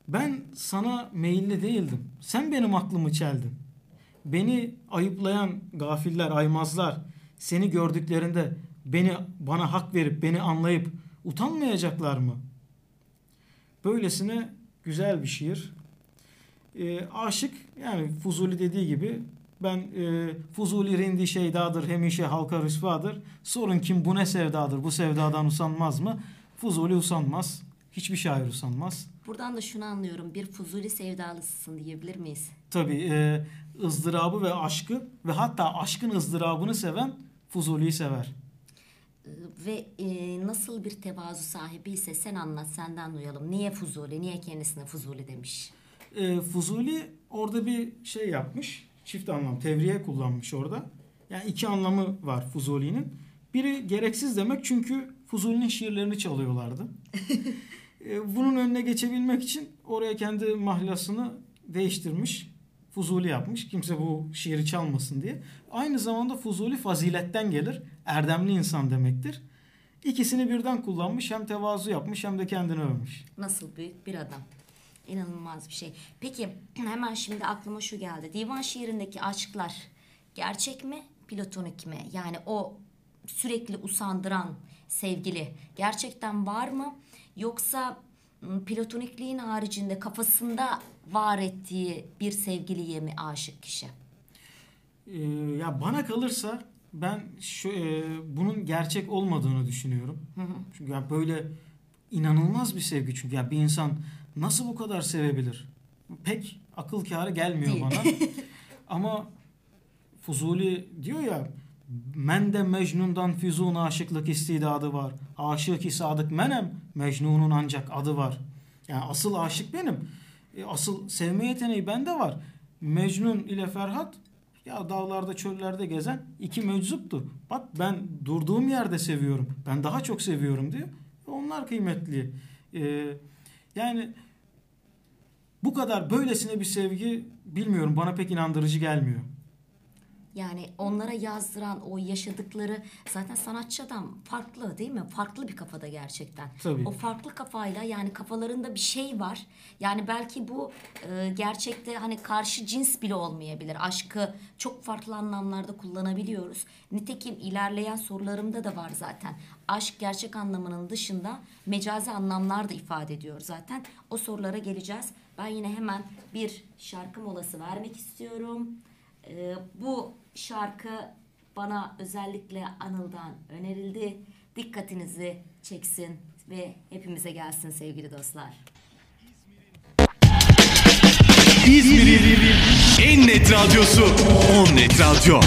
[SPEAKER 4] Ben sana meyilli değildim. Sen benim aklımı çeldin. Beni ayıplayan gafiller, aymazlar seni gördüklerinde beni bana hak verip beni anlayıp utanmayacaklar mı? Böylesine güzel bir şiir. E, aşık yani Fuzuli dediği gibi ben e, Fuzuli rindi şeydadır hemişe halka rüsvadır. Sorun kim bu ne sevdadır bu sevdadan usanmaz mı? Fuzuli usanmaz. Hiçbir şair usanmaz.
[SPEAKER 2] Buradan da şunu anlıyorum. Bir fuzuli sevdalısısın diyebilir miyiz?
[SPEAKER 4] Tabii e, ızdırabı ve aşkı ve hatta aşkın ızdırabını seven Fuzuli'yi sever.
[SPEAKER 2] Ve e, nasıl bir tevazu sahibi ise sen anlat senden duyalım. Niye fuzuli? Niye kendisine fuzuli demiş?
[SPEAKER 4] E, Fuzuli orada bir şey yapmış. Çift anlam, tevriye kullanmış orada. Yani iki anlamı var Fuzuli'nin. Biri gereksiz demek çünkü Fuzuli'nin şiirlerini çalıyorlardı. E, bunun önüne geçebilmek için oraya kendi mahlasını değiştirmiş. Fuzuli yapmış. Kimse bu şiiri çalmasın diye. Aynı zamanda Fuzuli faziletten gelir. Erdemli insan demektir. İkisini birden kullanmış. Hem tevazu yapmış hem de kendini övmüş.
[SPEAKER 2] Nasıl büyük bir adam. İnanılmaz bir şey. Peki hemen şimdi aklıma şu geldi. Divan şiirindeki aşklar gerçek mi, platonik mi? Yani o sürekli usandıran sevgili gerçekten var mı? Yoksa m, platonikliğin haricinde kafasında var ettiği bir sevgiliye mi aşık kişi?
[SPEAKER 4] Ee, ya bana kalırsa ben şu e, bunun gerçek olmadığını düşünüyorum. Çünkü ya böyle inanılmaz bir sevgi çünkü ya bir insan nasıl bu kadar sevebilir? Pek akıl kârı gelmiyor
[SPEAKER 2] Değil.
[SPEAKER 4] bana. Ama Fuzuli diyor ya men de Mecnun'dan füzun aşıklık istidadı var. Aşık-ı sadık menem, Mecnun'un ancak adı var. Yani asıl aşık benim. E, asıl sevme yeteneği bende var. Mecnun ile Ferhat ya dağlarda çöllerde gezen iki meczuptu. Bak ben durduğum yerde seviyorum. Ben daha çok seviyorum diyor. Onlar kıymetli. E, yani bu kadar böylesine bir sevgi bilmiyorum bana pek inandırıcı gelmiyor.
[SPEAKER 2] Yani onlara yazdıran o yaşadıkları zaten sanatçı adam farklı değil mi? Farklı bir kafada gerçekten.
[SPEAKER 4] Tabii.
[SPEAKER 2] O farklı kafayla yani kafalarında bir şey var. Yani belki bu e, gerçekte hani karşı cins bile olmayabilir. Aşkı çok farklı anlamlarda kullanabiliyoruz. Nitekim ilerleyen sorularımda da var zaten. Aşk gerçek anlamının dışında mecazi anlamlar da ifade ediyor zaten. O sorulara geleceğiz. Ben yine hemen bir şarkı molası vermek istiyorum. Ee, bu şarkı bana özellikle Anıl'dan önerildi. Dikkatinizi çeksin ve hepimize gelsin sevgili dostlar.
[SPEAKER 1] İzmir'in en net radyosu 10 net radyo.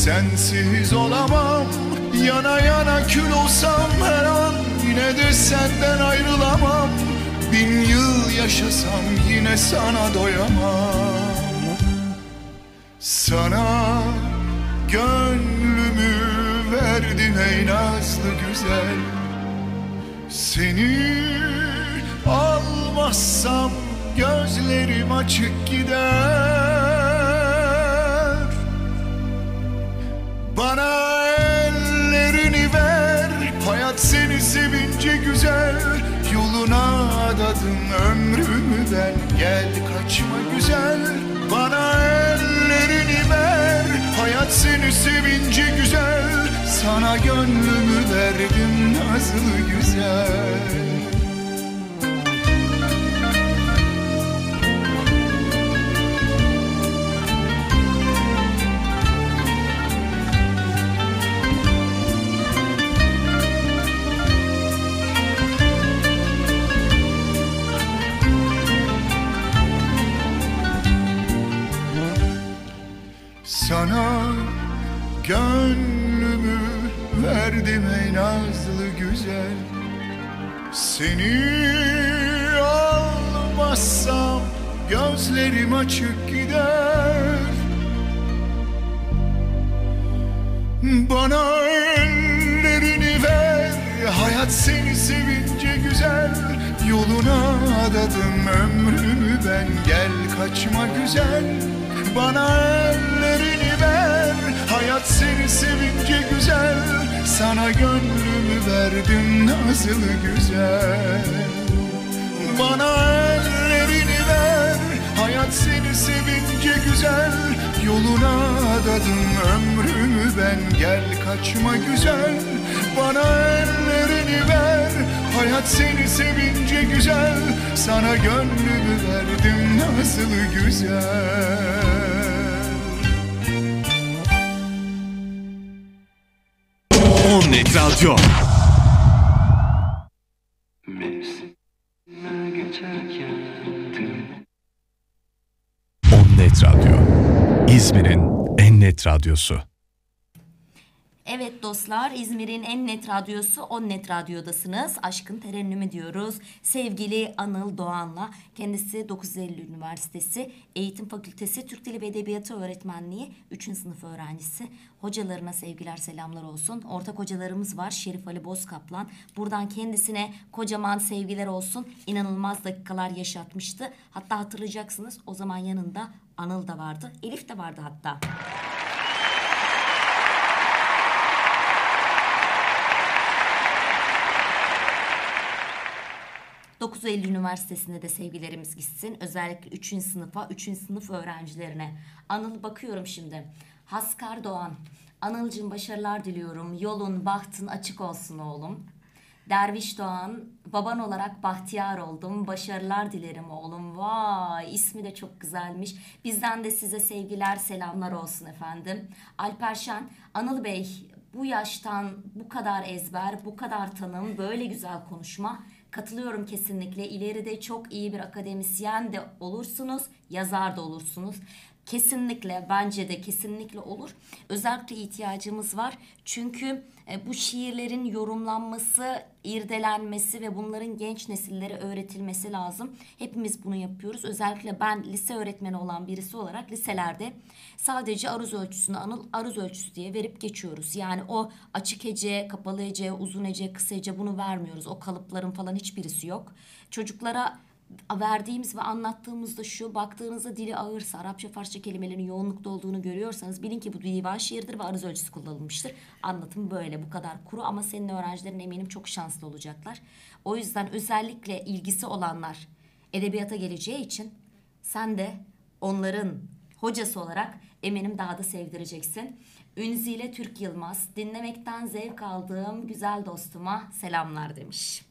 [SPEAKER 6] Sensiz olamam Yana yana kül olsam her an yine de senden ayrılamam. Bin yıl yaşasam yine sana doyamam. Sana gönlümü verdim ey nazlı güzel. Seni almazsam gözlerim açık gider Bana ellerini ver. Hayat seni sevince güzel. Yoluna adadım ömrümü ben Gel kaçma güzel. Bana ellerini ver. Hayat seni sevince güzel. Sana gönlümü verdim nazlı güzel verdim ey nazlı güzel. Seni almazsam gözlerim açık gider. Bana ellerini ver Hayat seni sevince güzel. Yoluna adadım ömrümü ben Gel kaçma güzel. Bana ellerini ver Hayat seni sevince güzel. Sana gönlümü verdim nazlı güzel. Bana ellerini ver Hayat seni sevince güzel. Yoluna adadım ömrümü ben Gel kaçma güzel. Bana ellerini ver Hayat seni sevince güzel. Sana gönlümü verdim nasıl güzel
[SPEAKER 1] Net Radyo. On Net Radyo. İzmir'in en net radyosu.
[SPEAKER 2] Evet dostlar İzmir'in en net radyosu On Net Radyo'dasınız. Aşkın terennümü diyoruz. Sevgili Anıl Doğan'la kendisi 9 Eylül Üniversitesi Eğitim Fakültesi Türk Dili ve Edebiyatı Öğretmenliği 3. sınıf öğrencisi. Hocalarına sevgiler selamlar olsun. Ortak hocalarımız var Şerif Ali Bozkaplan. Buradan kendisine kocaman sevgiler olsun. İnanılmaz dakikalar yaşatmıştı. Hatta hatırlayacaksınız o zaman yanında Anıl da vardı. Elif de vardı hatta. 9 Eylül Üniversitesi'ne de sevgilerimiz gitsin. Özellikle 3. sınıfa, 3. sınıf öğrencilerine. Anıl bakıyorum şimdi. Haskar Doğan. Anılcım başarılar diliyorum. Yolun, bahtın açık olsun oğlum. Derviş Doğan, baban olarak bahtiyar oldum. Başarılar dilerim oğlum. Vay, ismi de çok güzelmiş. Bizden de size sevgiler, selamlar olsun efendim. Alper Şen, Anıl Bey, bu yaştan bu kadar ezber, bu kadar tanım, böyle güzel konuşma. Katılıyorum kesinlikle. İleride çok iyi bir akademisyen de olursunuz, yazar da olursunuz. Kesinlikle bence de kesinlikle olur. Özellikle ihtiyacımız var. Çünkü e, bu şiirlerin yorumlanması, irdelenmesi ve bunların genç nesillere öğretilmesi lazım. Hepimiz bunu yapıyoruz. Özellikle ben lise öğretmeni olan birisi olarak liselerde sadece aruz ölçüsünü anıl aruz ölçüsü diye verip geçiyoruz. Yani o açık hece, kapalı hece, uzun hece, kısa hece bunu vermiyoruz. O kalıpların falan hiçbirisi yok. Çocuklara verdiğimiz ve anlattığımızda şu baktığınızda dili ağırsa Arapça Farsça kelimelerin yoğunlukta olduğunu görüyorsanız bilin ki bu divan şiirdir ve arız ölçüsü kullanılmıştır. Anlatım böyle bu kadar kuru ama senin öğrencilerin eminim çok şanslı olacaklar. O yüzden özellikle ilgisi olanlar edebiyata geleceği için sen de onların hocası olarak eminim daha da sevdireceksin. Ünzile Türk Yılmaz dinlemekten zevk aldığım güzel dostuma selamlar demiş.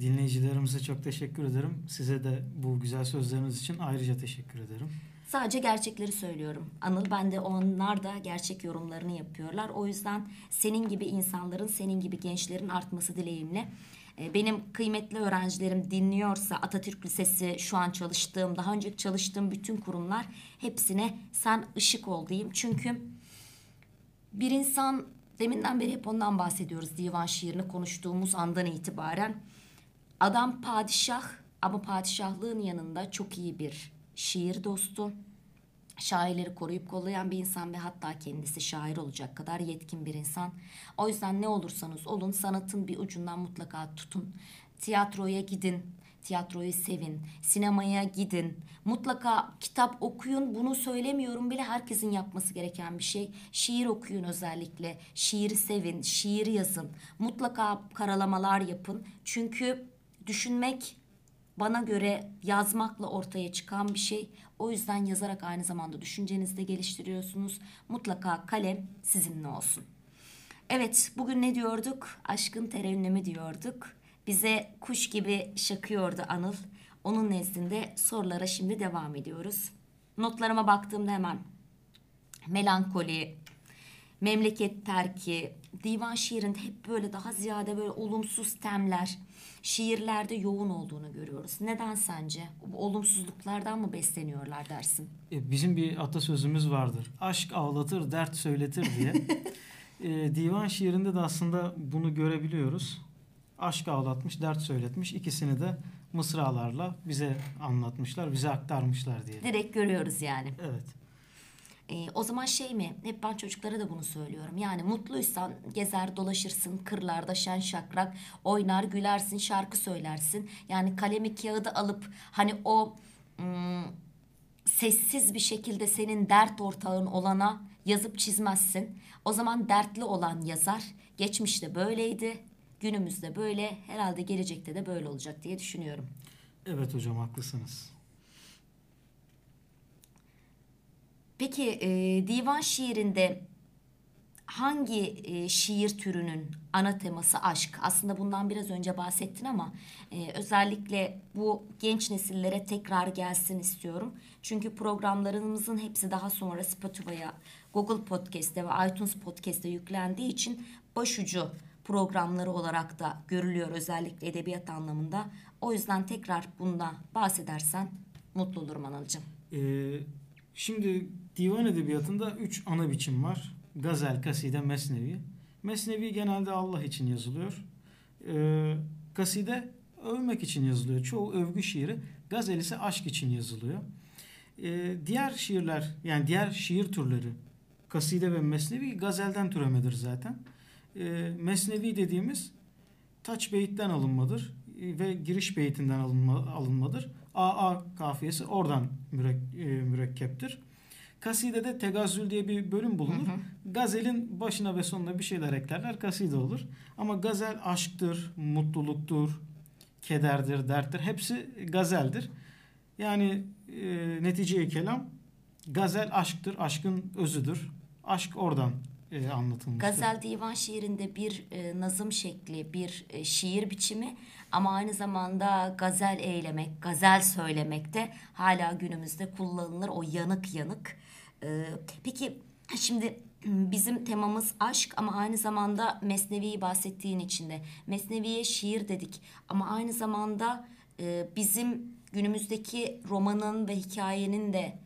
[SPEAKER 4] Dinleyicilerimize çok teşekkür ederim. Size de bu güzel sözleriniz için ayrıca teşekkür ederim.
[SPEAKER 2] Sadece gerçekleri söylüyorum. Anıl ben de onlar da gerçek yorumlarını yapıyorlar. O yüzden senin gibi insanların, senin gibi gençlerin artması dileğimle. e, Benim kıymetli öğrencilerim dinliyorsa Atatürk Lisesi şu an çalıştığım, daha önce çalıştığım bütün kurumlar hepsine sen ışık ol diyeyim. Çünkü bir insan deminden beri hep ondan bahsediyoruz divan şiirini konuştuğumuz andan itibaren. Adam padişah ama padişahlığın yanında çok iyi bir şiir dostu. Şairleri koruyup kollayan bir insan ve hatta kendisi şair olacak kadar yetkin bir insan. O yüzden ne olursanız olun sanatın bir ucundan mutlaka tutun. Tiyatroya gidin, tiyatroyu sevin, sinemaya gidin. Mutlaka kitap okuyun. Bunu söylemiyorum bile herkesin yapması gereken bir şey. Şiir okuyun özellikle. Şiiri sevin, şiir yazın. Mutlaka karalamalar yapın. Çünkü düşünmek bana göre yazmakla ortaya çıkan bir şey. O yüzden yazarak aynı zamanda düşüncenizi de geliştiriyorsunuz. Mutlaka kalem sizinle olsun. Evet, bugün ne diyorduk? Aşkın terennümü diyorduk. Bize kuş gibi şakıyordu Anıl. Onun nezdinde sorulara şimdi devam ediyoruz. Notlarıma baktığımda hemen melankoli, memleket terki, divan şiirinde hep böyle daha ziyade böyle olumsuz temler, şiirlerde yoğun olduğunu görüyoruz. Neden sence? Bu olumsuzluklardan mı besleniyorlar dersin?
[SPEAKER 4] E, Bizim bir atasözümüz vardır. Aşk ağlatır, dert söyletir diye. E, divan şiirinde de aslında bunu görebiliyoruz. Aşk ağlatmış, dert söyletmiş. İkisini de mısralarla bize anlatmışlar, bize aktarmışlar diye.
[SPEAKER 2] Direkt görüyoruz yani.
[SPEAKER 4] Evet.
[SPEAKER 2] Ee, o zaman şey mi? Hep ben çocuklara da bunu söylüyorum. Yani mutluysan gezer dolaşırsın kırlarda şen şakrak oynar gülersin şarkı söylersin. Yani kalemi kağıdı alıp hani o ım, sessiz bir şekilde senin dert ortağın olana yazıp çizmezsin. O zaman dertli olan yazar. Geçmişte böyleydi. Günümüzde böyle. Herhalde gelecekte de böyle olacak diye düşünüyorum.
[SPEAKER 4] Evet hocam haklısınız.
[SPEAKER 2] Peki e, divan şiirinde hangi e, şiir türünün ana teması aşk? Aslında bundan biraz önce bahsettin ama e, özellikle bu genç nesillere tekrar gelsin istiyorum. Çünkü programlarımızın hepsi daha sonra Spotify'a, Google Podcast'te ve iTunes Podcast'te yüklendiği için başucu programları olarak da görülüyor özellikle edebiyat anlamında. O yüzden tekrar bundan bahsedersen mutlu olurum Anılcığım.
[SPEAKER 4] Ee, şimdi divan edebiyatında üç ana biçim var. Gazel, kaside, mesnevi. Mesnevi genelde Allah için yazılıyor. Ee, kaside övmek için yazılıyor. Çoğu övgü şiiri. Gazel ise aşk için yazılıyor. Ee, diğer şiirler yani diğer şiir türleri kaside ve mesnevi gazelden türemedir zaten. Ee, mesnevi dediğimiz taç beyitten alınmadır e, ve giriş beytinden alınma, alınmadır. AA kafiyesi oradan mürek- e, mürekkeptir. Kasidede tegazzül diye bir bölüm bulunur. Gazelin başına ve sonuna bir şeyler eklerler. Kaside olur. Ama gazel aşktır, mutluluktur, kederdir, derttir. Hepsi gazeldir. Yani e, netice kelam gazel aşktır, aşkın özüdür. Aşk oradan e, anlatılmıştır.
[SPEAKER 2] Gazel divan şiirinde bir e, nazım şekli, bir e, şiir biçimi ama aynı zamanda gazel eylemek, gazel söylemek de hala günümüzde kullanılır o yanık yanık. E, peki şimdi bizim temamız aşk ama aynı zamanda Mesnevi'yi bahsettiğin içinde. Mesnevi'ye şiir dedik ama aynı zamanda e, bizim günümüzdeki romanın ve hikayenin de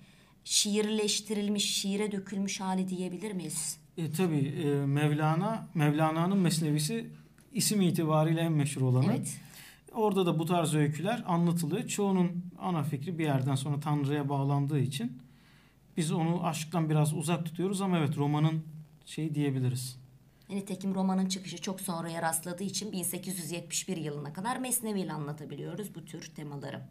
[SPEAKER 2] şiirleştirilmiş, şiire dökülmüş hali diyebilir miyiz?
[SPEAKER 4] E, tabii e, Mevlana, Mevlana'nın Mesnevisi isim itibariyle en meşhur olanı.
[SPEAKER 2] Evet.
[SPEAKER 4] Orada da bu tarz öyküler anlatılıyor. Çoğunun ana fikri bir yerden sonra Tanrı'ya bağlandığı için biz onu aşktan biraz uzak tutuyoruz ama evet romanın şeyi diyebiliriz.
[SPEAKER 2] Nitekim romanın çıkışı çok sonraya rastladığı için 1871 yılına kadar Mesnevi ile anlatabiliyoruz bu tür temaları.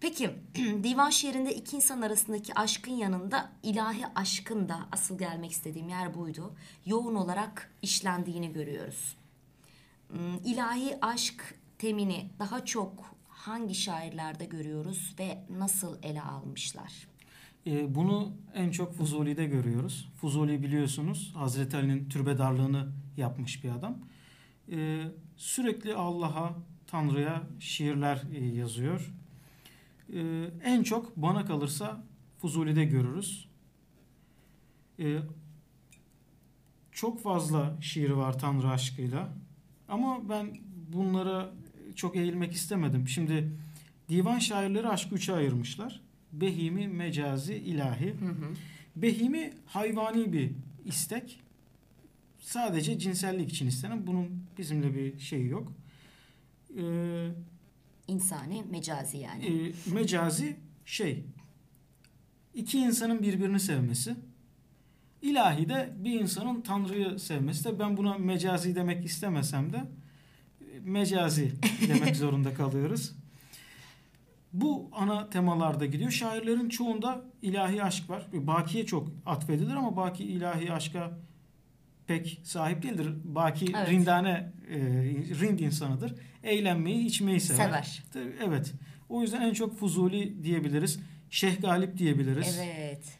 [SPEAKER 2] Peki divan şiirinde iki insan arasındaki aşkın yanında ilahi aşkın da asıl gelmek istediğim yer buydu. Yoğun olarak işlendiğini görüyoruz. Hmm, İlahi aşk temini daha çok hangi şairlerde görüyoruz ve nasıl ele almışlar?
[SPEAKER 4] E, bunu en çok Fuzuli'de görüyoruz. Fuzuli biliyorsunuz Hazreti Ali'nin türbedarlığını yapmış bir adam. E, sürekli Allah'a, Tanrı'ya şiirler e, yazıyor. E, en çok bana kalırsa Fuzuli'de görürüz. E, çok fazla şiir var Tanrı aşkıyla. Ama ben bunlara çok eğilmek istemedim. Şimdi divan şairleri aşkı üçe ayırmışlar. Behimi, mecazi, ilahi.
[SPEAKER 2] Hı hı.
[SPEAKER 4] Behimi hayvani bir istek. Sadece cinsellik için istenen. Bunun bizimle bir şeyi yok. Ee,
[SPEAKER 2] İnsani, mecazi yani.
[SPEAKER 4] e, mecazi şey iki insanın birbirini sevmesi. İlahi de bir insanın Tanrı'yı sevmesi de ben buna mecazi demek istemesem de mecazi demek zorunda kalıyoruz. Bu ana temalarda gidiyor. Şairlerin çoğunda ilahi aşk var. Baki'ye çok atfedilir ama Baki ilahi aşka pek sahip değildir. Baki
[SPEAKER 2] Evet.
[SPEAKER 4] rindane, e, rind insanıdır. Eğlenmeyi, içmeyi sever.
[SPEAKER 2] Sever.
[SPEAKER 4] Evet. O yüzden en çok Fuzuli diyebiliriz. Şeyh Galip diyebiliriz.
[SPEAKER 2] Evet.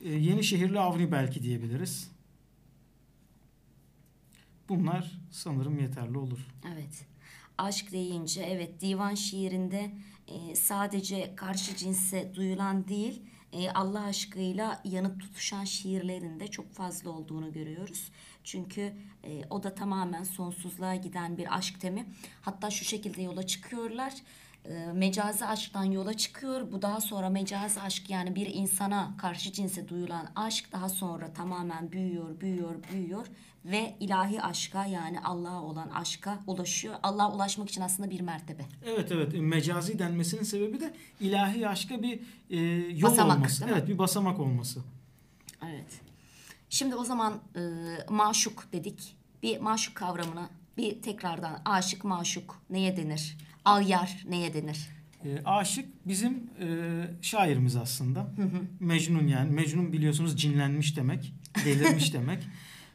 [SPEAKER 4] Ee, Yenişehirli Avni belki diyebiliriz. Bunlar sanırım yeterli olur.
[SPEAKER 2] Evet. Aşk deyince evet divan şiirinde e, sadece karşı cinse duyulan değil e, Allah aşkıyla yanıp tutuşan şiirlerin de çok fazla olduğunu görüyoruz. Çünkü e, o da tamamen sonsuzluğa giden bir aşk temi. Hatta şu şekilde yola çıkıyorlar. E, mecazi aşktan yola çıkıyor. Bu daha sonra mecazi aşk yani bir insana karşı cinse duyulan aşk daha sonra tamamen büyüyor, büyüyor, büyüyor ve ilahi aşka yani Allah'a olan aşka ulaşıyor. Allah'a ulaşmak için aslında bir mertebe.
[SPEAKER 4] Evet evet mecazi denmesinin sebebi de ilahi aşka bir e, yol
[SPEAKER 2] Basamak,
[SPEAKER 4] olması. Evet bir basamak olması.
[SPEAKER 2] Evet. Şimdi o zaman e, maşuk dedik. Bir maşuk kavramına bir tekrardan aşık maşuk neye denir? Alyar neye denir?
[SPEAKER 4] E, aşık bizim e, şairimiz aslında. Mecnun yani. Mecnun biliyorsunuz cinlenmiş demek. Delirmiş demek.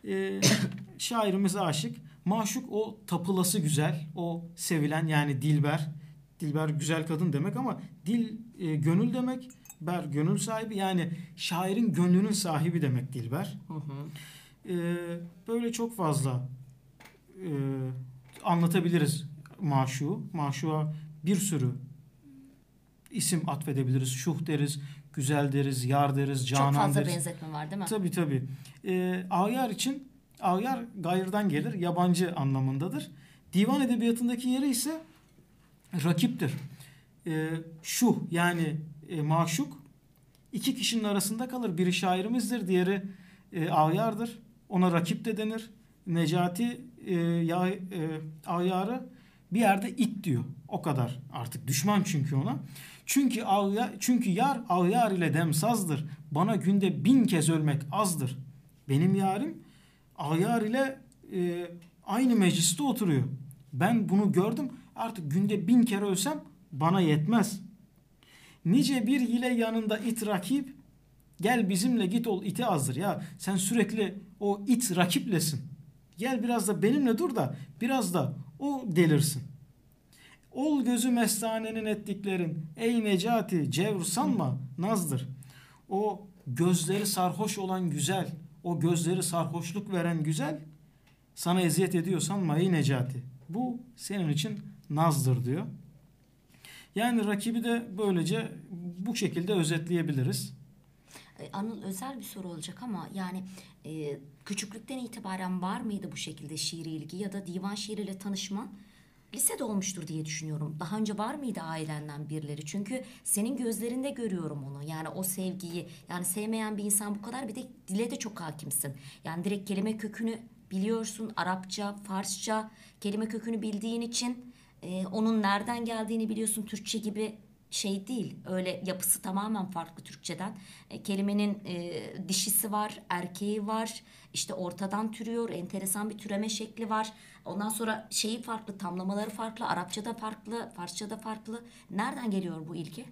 [SPEAKER 4] E, şairimiz aşık. Maşuk o tapılası güzel. O sevilen yani dilber. Dilber güzel kadın demek ama dil e, gönül demek. Ber gönül sahibi yani şairin gönlünün sahibi demek Dilber. E, böyle çok fazla e, anlatabiliriz maşuğu. Maşuğa bir sürü isim atfedebiliriz. Şuh deriz, güzel deriz, yar deriz, canan
[SPEAKER 2] Çok fazla
[SPEAKER 4] deriz.
[SPEAKER 2] benzetme var değil mi?
[SPEAKER 4] Tabii tabii. Ee, Ağyar için Ağyar gayrdan gelir, yabancı anlamındadır. Divan edebiyatındaki yeri ise rakiptir. Ee, şuh yani e, maşuk iki kişinin arasında kalır. Biri şairimizdir, diğeri e, Ağyar'dır. Ona rakip de denir. Necati e, ya, e, Ağyar'ı bir yerde it diyor. O kadar artık düşman çünkü ona. Çünkü ağya, çünkü yar ağyar ile demsazdır. Bana günde bin kez ölmek azdır. Benim yarim ağyar ile e, aynı mecliste oturuyor. Ben bunu gördüm. Artık günde bin kere ölsem bana yetmez. Nice bir ile yanında it rakip gel bizimle git ol iti azdır. Ya sen sürekli o it rakiplesin. Gel biraz da benimle dur da biraz da o delirsin. Ol gözü mestanenin ettiklerin ey Necati cevr sanma nazdır. O gözleri sarhoş olan güzel, o gözleri sarhoşluk veren güzel sana eziyet ediyor sanma ey Necati. Bu senin için nazdır diyor. Yani rakibi de böylece bu şekilde özetleyebiliriz.
[SPEAKER 2] E, Anıl özel bir soru olacak ama yani e, küçüklükten itibaren var mıydı bu şekilde şiiri ilgi ya da divan şiiriyle tanışman lisede olmuştur diye düşünüyorum. Daha önce var mıydı ailenden birileri? Çünkü senin gözlerinde görüyorum onu. Yani o sevgiyi yani sevmeyen bir insan bu kadar bir de dile de çok hakimsin. Yani direkt kelime kökünü biliyorsun. Arapça, Farsça kelime kökünü bildiğin için e, onun nereden geldiğini biliyorsun. Türkçe gibi şey değil. Öyle yapısı tamamen farklı Türkçeden. E, kelimenin e, dişisi var, erkeği var. İşte ortadan türüyor. Enteresan bir türeme şekli var. Ondan sonra şeyi farklı, tamlamaları farklı. Arapçada farklı, Farsçada farklı. Nereden geliyor bu ilgi?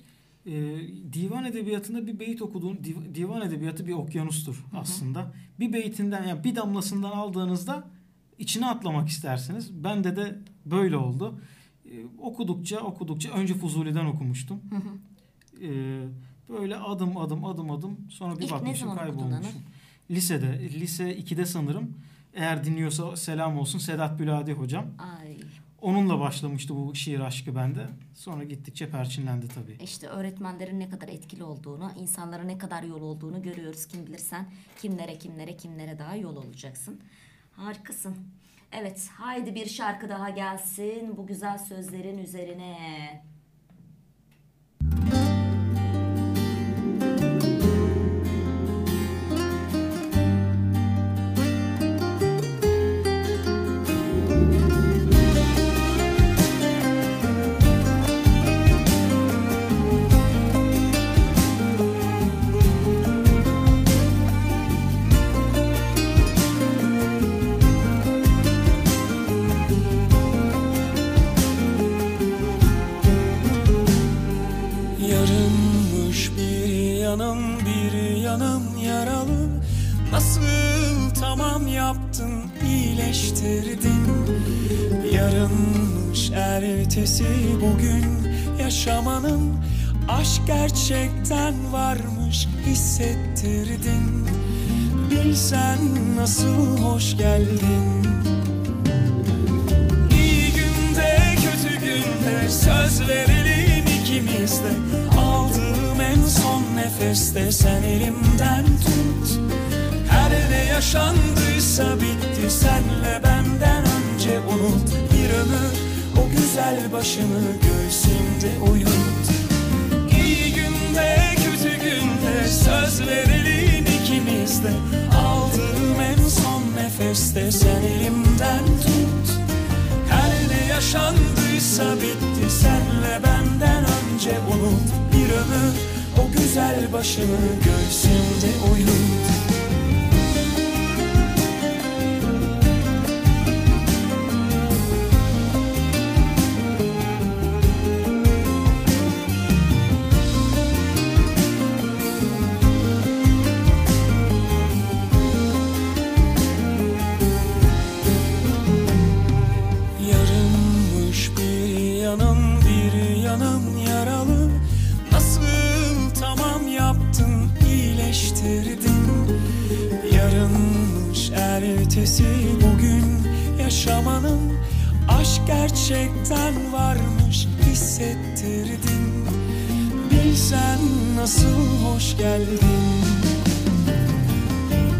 [SPEAKER 4] Ee, divan edebiyatında bir beyit okuduğun div- divan edebiyatı bir okyanustur aslında. Bir beytinden yani bir damlasından aldığınızda içine atlamak istersiniz. Bende de böyle oldu. Ee, okudukça okudukça önce Fuzuli'den okumuştum. Ee, böyle adım adım adım adım sonra bir
[SPEAKER 2] İlk
[SPEAKER 4] bakmışım kaybolmuşum. Lisede, lise 2'de sanırım Eğer dinliyorsa selam olsun Sedat Büladi hocam.
[SPEAKER 2] Ay
[SPEAKER 4] Onunla başlamıştı bu şiir aşkı bende. Sonra gittikçe perçinlendi tabii.
[SPEAKER 2] işte öğretmenlerin ne kadar etkili olduğunu, insanlara ne kadar yol olduğunu görüyoruz. Kim bilir sen kimlere kimlere kimlere daha yol olacaksın. Harikasın. Evet haydi bir şarkı daha gelsin bu güzel sözlerin üzerine.
[SPEAKER 3] İyileştirdin Yarınmış ertesi bugün yaşamanın Aşk gerçekten varmış hissettirdin. Bilsen nasıl hoş geldin. İyi günde kötü günde söz verelim ikimiz de Aldığım en son nefeste sen elimden tut. Her ne yaşandıysa bitti senle benden önce unut Bir ömür o güzel başını göğsümde uyut. İyi günde kötü günde söz verelim ikimiz de. Aldığım en son nefeste sen elimden tut. Her ne yaşandıysa bitti senle benden önce unut Bir ömür o güzel başını göğsümde uyut hoş geldin.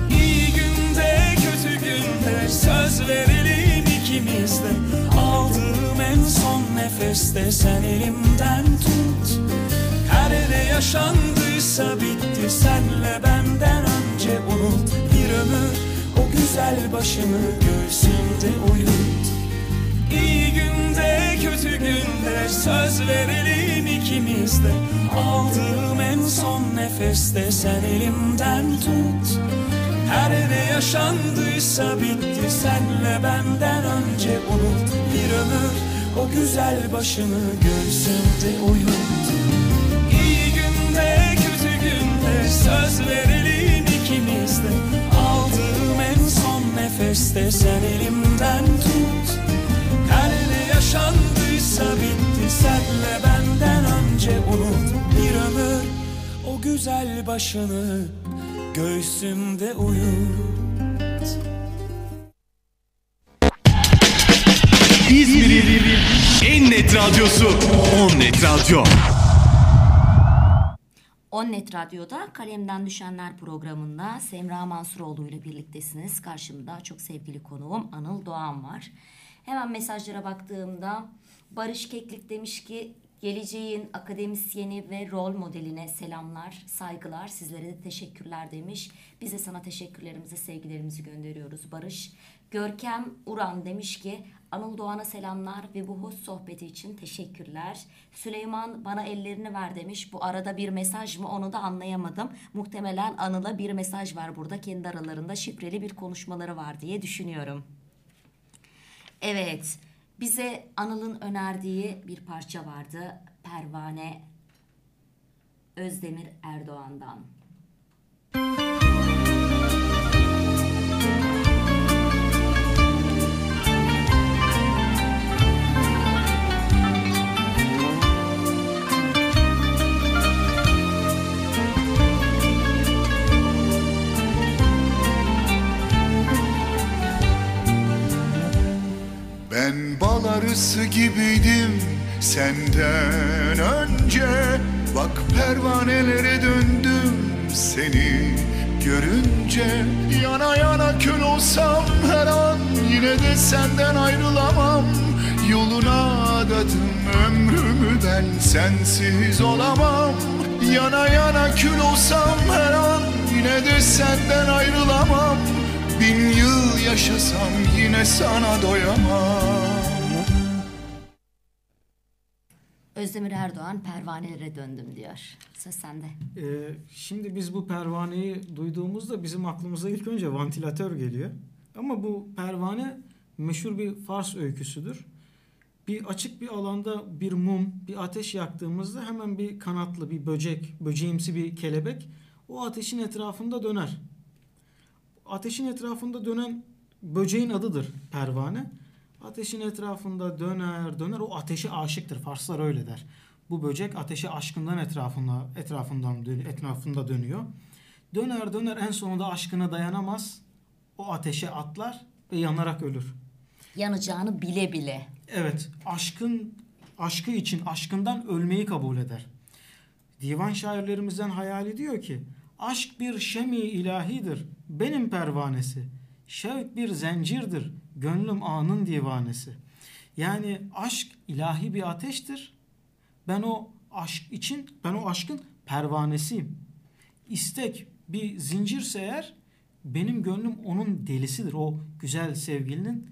[SPEAKER 3] İyi günde kötü günde söz verelim ikimiz de. Aldığım en son nefeste sen elimden tut. Her ne yaşandıysa bitti senle benden önce unut. Bir ömür o güzel başını göğsümde uyut. İyi günde kötü günde söz verelim de Aldığım en son nefeste sen elimden tut. Her ne yaşandıysa bitti senle benden önce unut. Bir ömür o güzel başını göğsümde uyut. İyi günde kötü günde söz verelim ikimiz de. Aldığım en son nefeste sen elimden tut. Her ne yaşandıysa bitti senle benden önce unut Bir ömür o güzel başını göğsümde uyut
[SPEAKER 1] İzmir'in en net radyosu On Net Radyo.
[SPEAKER 2] Onnet Radyo'da Kalemden Düşenler programında Semra Mansuroğlu ile birliktesiniz. Karşımda çok sevgili konuğum Anıl Doğan var. Hemen mesajlara baktığımda Barış Keklik demiş ki geleceğin akademisyeni ve rol modeline selamlar, saygılar, sizlere de teşekkürler demiş. Biz de sana teşekkürlerimizi, sevgilerimizi gönderiyoruz Barış. Görkem Uran demiş ki Anıl Doğan'a selamlar ve bu hoş sohbeti için teşekkürler. Süleyman bana ellerini ver demiş. Bu arada bir mesaj mı onu da anlayamadım. Muhtemelen Anıl'a bir mesaj var burada. Kendi aralarında şifreli bir konuşmaları var diye düşünüyorum. Evet, bize Anıl'ın önerdiği bir parça vardı. Pervane Özdemir Erdoğan'dan.
[SPEAKER 6] arısı senden önce Bak pervanelere döndüm seni görünce. Yana yana kül olsam her an yine de senden ayrılamam. Yoluna adadım ömrümü ben sensiz olamam. Yana yana kül olsam her an yine de senden ayrılamam. Bin yıl yaşasam yine sana doyamam
[SPEAKER 2] Özdemir Erdoğan pervanelere döndüm diyor. Söz sende.
[SPEAKER 4] Ee, şimdi biz bu pervaneyi duyduğumuzda bizim aklımıza ilk önce vantilatör geliyor. Ama bu pervane meşhur bir Fars öyküsüdür. Bir açık bir alanda bir mum, bir ateş yaktığımızda hemen bir kanatlı bir böcek, böceğimsi bir kelebek o ateşin etrafında döner. Ateşin etrafında dönen böceğin adıdır pervane. Ateşin etrafında döner döner o ateşe aşıktır. Farslar öyle der. Bu böcek ateşe aşkından etrafında etrafından etrafında dönüyor. Döner döner en sonunda aşkına dayanamaz. O ateşe atlar ve yanarak ölür.
[SPEAKER 2] Yanacağını bile bile.
[SPEAKER 4] Evet, aşkın aşkı için aşkından ölmeyi kabul eder. Divan şairlerimizden hayali diyor ki: Aşk bir şemi ilahidir, benim pervanesi. Şevk bir zincirdir, gönlüm anın divanesi. Yani aşk ilahi bir ateştir. Ben o aşk için, ben o aşkın pervanesiyim. İstek bir zincirse eğer benim gönlüm onun delisidir. O güzel sevgilinin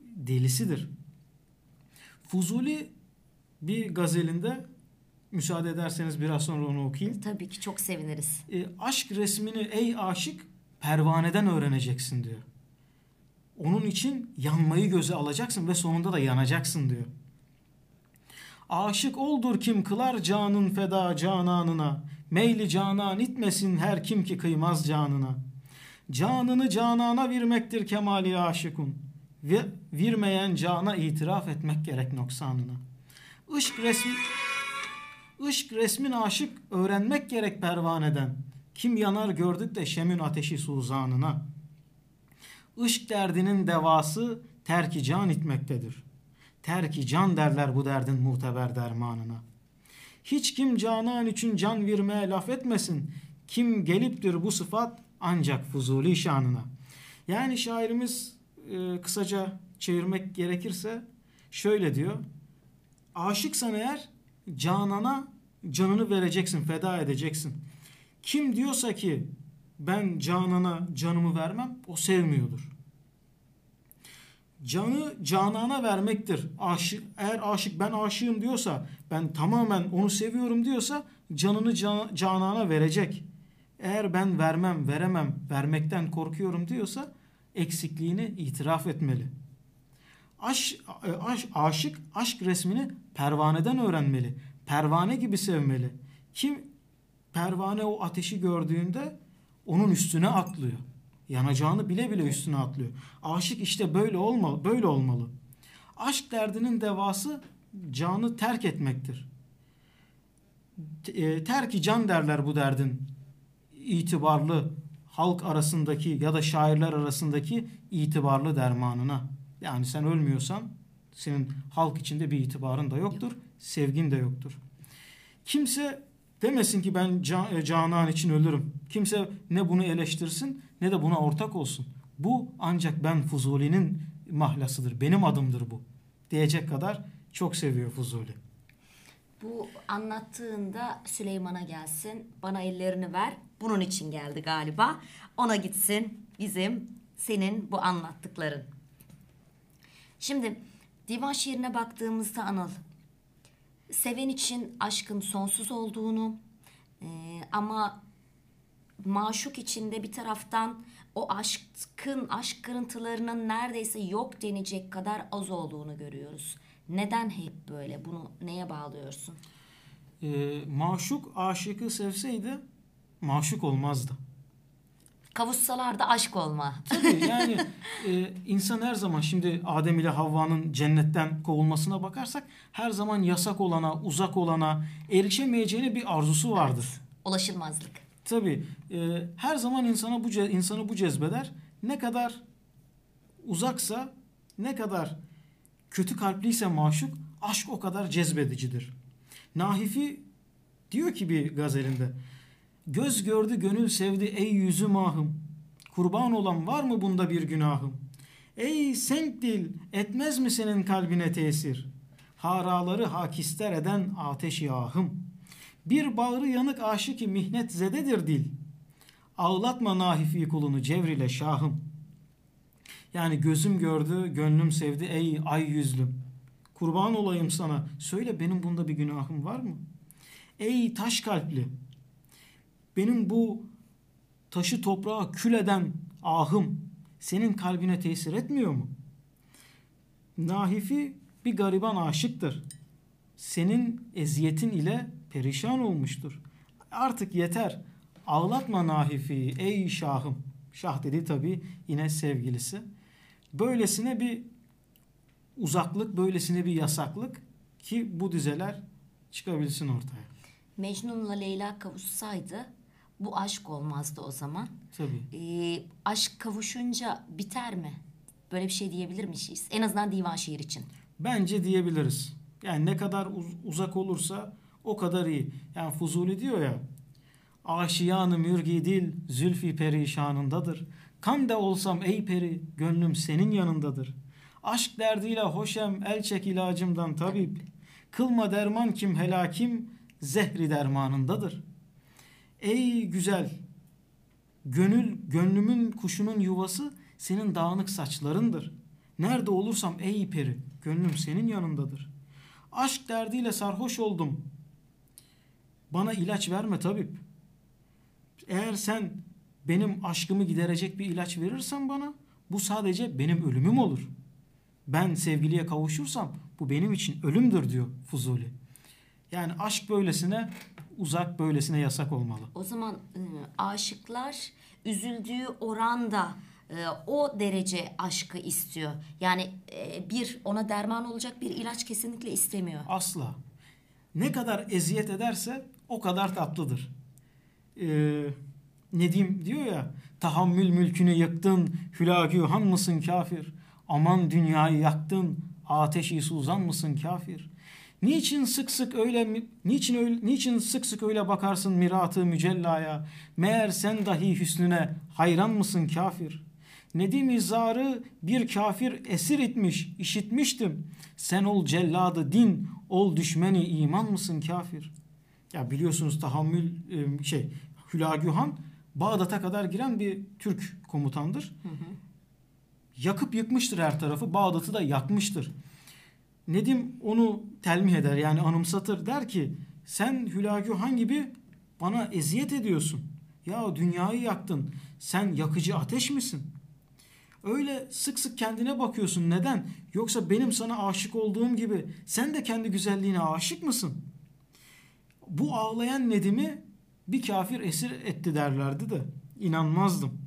[SPEAKER 4] delisidir. Fuzuli bir gazelinde müsaade ederseniz biraz sonra onu okuyayım.
[SPEAKER 2] Tabii ki çok seviniriz.
[SPEAKER 4] E, aşk resmini ey aşık pervaneden öğreneceksin diyor. Onun için yanmayı göze alacaksın ve sonunda da yanacaksın diyor. Aşık oldur kim kılar canın feda cananına. Meyli canan itmesin her kim ki kıymaz canına. Canını canana vermektir kemali aşıkun. Ve vermeyen cana itiraf etmek gerek noksanına. Işk resmi Işk resmin aşık öğrenmek gerek pervaneden. Kim yanar gördük de şemin ateşi suzanına. Işk derdinin devası terki can itmektedir. Terki can derler bu derdin muteber dermanına. Hiç kim canan için can vermeye laf etmesin. Kim geliptir bu sıfat ancak fuzuli şanına. Yani şairimiz e, kısaca çevirmek gerekirse şöyle diyor. Aşıksan eğer canana canını vereceksin, feda edeceksin. Kim diyorsa ki ben canana canımı vermem, o sevmiyordur. Canı canana vermektir. Aşık, eğer aşık ben aşığım diyorsa, ben tamamen onu seviyorum diyorsa canını can, canana verecek. Eğer ben vermem, veremem, vermekten korkuyorum diyorsa eksikliğini itiraf etmeli. Aş, aş, aşık aşk resmini pervaneden öğrenmeli. Pervane gibi sevmeli. Kim pervane o ateşi gördüğünde onun üstüne atlıyor. Yanacağını bile bile üstüne atlıyor. Aşık işte böyle olmalı, böyle olmalı. Aşk derdinin devası canı terk etmektir. E, terki can derler bu derdin itibarlı halk arasındaki ya da şairler arasındaki itibarlı dermanına. Yani sen ölmüyorsan senin halk içinde bir itibarın da yoktur, sevgin de yoktur. Kimse demesin ki ben can, e, canan için ölürüm. Kimse ne bunu eleştirsin ne de buna ortak olsun. Bu ancak ben Fuzuli'nin mahlasıdır. Benim adımdır bu. Diyecek kadar çok seviyor Fuzuli.
[SPEAKER 2] Bu anlattığında Süleyman'a gelsin, bana ellerini ver. Bunun için geldi galiba. Ona gitsin bizim, senin bu anlattıkların. Şimdi divan şiirine baktığımızda Anıl, seven için aşkın sonsuz olduğunu e, ama maşuk içinde bir taraftan o aşkın, aşk kırıntılarının neredeyse yok denecek kadar az olduğunu görüyoruz. Neden hep böyle? Bunu neye bağlıyorsun?
[SPEAKER 4] E, maşuk aşıkı sevseydi maşuk olmazdı.
[SPEAKER 2] Kavuşsalar da aşk olma.
[SPEAKER 4] Tabii yani e, insan her zaman şimdi Adem ile Havva'nın cennetten kovulmasına bakarsak her zaman yasak olana, uzak olana, erişemeyeceğine bir arzusu vardır.
[SPEAKER 2] Ulaşılmazlık.
[SPEAKER 4] Tabii e, her zaman insana bu insanı bu cezbeder. Ne kadar uzaksa, ne kadar Kötü kalpliyse maşuk, aşk o kadar cezbedicidir. Nahifi diyor ki bir gazelinde, Göz gördü gönül sevdi ey yüzü mahım. Kurban olan var mı bunda bir günahım? Ey senk dil etmez mi senin kalbine tesir? Haraları hakister eden ateş yahım. Bir bağrı yanık aşık mihnet zededir dil. Ağlatma nahifi kulunu cevrile şahım. Yani gözüm gördü, gönlüm sevdi ey ay yüzlüm. Kurban olayım sana. Söyle benim bunda bir günahım var mı? Ey taş kalpli. Benim bu taşı toprağa kül eden ahım senin kalbine tesir etmiyor mu? Nahifi bir gariban aşıktır. Senin eziyetin ile perişan olmuştur. Artık yeter. Ağlatma Nahifi ey şahım. Şah dedi tabi yine sevgilisi. Böylesine bir uzaklık, böylesine bir yasaklık ki bu dizeler çıkabilsin ortaya.
[SPEAKER 2] Mecnun'la Leyla kavuşsaydı bu aşk olmazdı o zaman.
[SPEAKER 4] Tabii.
[SPEAKER 2] Ee, aşk kavuşunca biter mi? Böyle bir şey diyebilir miyiz? En azından divan şiir için.
[SPEAKER 4] Bence diyebiliriz. Yani ne kadar uz- uzak olursa o kadar iyi. Yani Fuzuli diyor ya. Aşiyanı mürgi dil zülfi perişanındadır. Kan da olsam ey peri gönlüm senin yanındadır. Aşk derdiyle hoşem el çek ilacımdan tabip. Kılma derman kim helakim zehri dermanındadır. Ey güzel gönül gönlümün kuşunun yuvası senin dağınık saçlarındır. Nerede olursam ey peri gönlüm senin yanındadır. Aşk derdiyle sarhoş oldum. Bana ilaç verme tabip. Eğer sen benim aşkımı giderecek bir ilaç verirsen bana bu sadece benim ölümüm olur. Ben sevgiliye kavuşursam bu benim için ölümdür diyor Fuzuli. Yani aşk böylesine uzak böylesine yasak olmalı.
[SPEAKER 2] O zaman e, aşıklar üzüldüğü oranda e, o derece aşkı istiyor. Yani e, bir ona derman olacak bir ilaç kesinlikle istemiyor.
[SPEAKER 4] Asla. Ne kadar eziyet ederse o kadar tatlıdır. Ee, Nedim diyor ya tahammül mülkünü yıktın hülagühan mısın kafir? Aman dünyayı yaktın ateşi suzan mısın kafir? Niçin sık sık öyle niçin öyle, niçin sık sık öyle bakarsın miratı mücellaya? Meğer sen dahi hüsnüne hayran mısın kafir? Nedim izarı bir kafir esir etmiş, işitmiştim. Sen ol celladı din, ol düşmeni iman mısın kafir? Ya biliyorsunuz tahammül e, şey Hülagühan Bağdat'a kadar giren bir Türk komutandır. Yakıp yıkmıştır her tarafı. Bağdat'ı da yakmıştır. Nedim onu telmih eder yani anımsatır der ki sen Hülagühan gibi bana eziyet ediyorsun. Ya dünyayı yaktın. Sen yakıcı ateş misin? Öyle sık sık kendine bakıyorsun. Neden? Yoksa benim sana aşık olduğum gibi sen de kendi güzelliğine aşık mısın? Bu ağlayan Nedim'i bir kafir esir etti derlerdi de inanmazdım.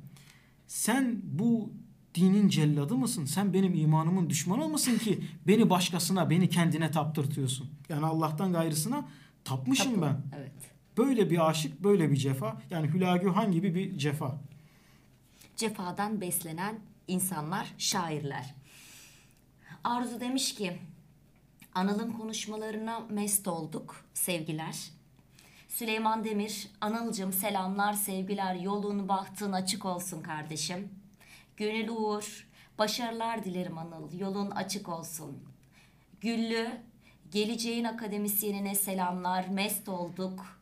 [SPEAKER 4] Sen bu dinin celladı mısın? Sen benim imanımın düşmanı mısın ki beni başkasına, beni kendine taptırtıyorsun? Yani Allah'tan gayrısına tapmışım ben.
[SPEAKER 2] Evet.
[SPEAKER 4] Böyle bir aşık, böyle bir cefa. Yani Hülagühan gibi bir cefa.
[SPEAKER 2] cefadan beslenen insanlar, şairler. Arzu demiş ki, Anıl'ın konuşmalarına mest olduk sevgiler. Süleyman Demir, Anıl'cım selamlar, sevgiler, yolun, bahtın açık olsun kardeşim. Gönül Uğur, başarılar dilerim Anıl, yolun açık olsun. Güllü, geleceğin akademisyenine selamlar, mest olduk.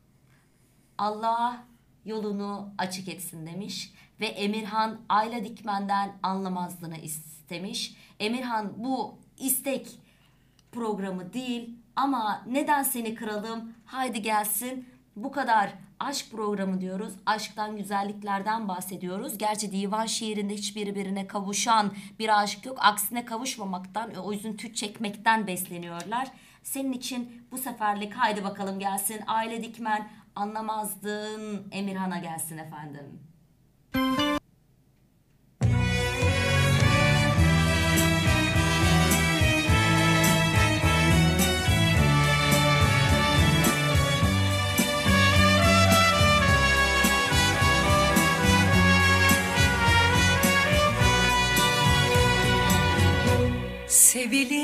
[SPEAKER 2] Allah yolunu açık etsin demiş ve Emirhan Ayla Dikmen'den anlamazdığını istemiş. Emirhan bu istek programı değil ama neden seni kıralım? Haydi gelsin. Bu kadar aşk programı diyoruz. Aşktan, güzelliklerden bahsediyoruz. Gerçi divan şiirinde hiçbir birbirine kavuşan bir aşk yok. Aksine kavuşmamaktan, o üzüntü çekmekten besleniyorlar. Senin için bu seferlik haydi bakalım gelsin. Aile Dikmen anlamazdın Emirhan'a gelsin efendim.
[SPEAKER 5] Sevim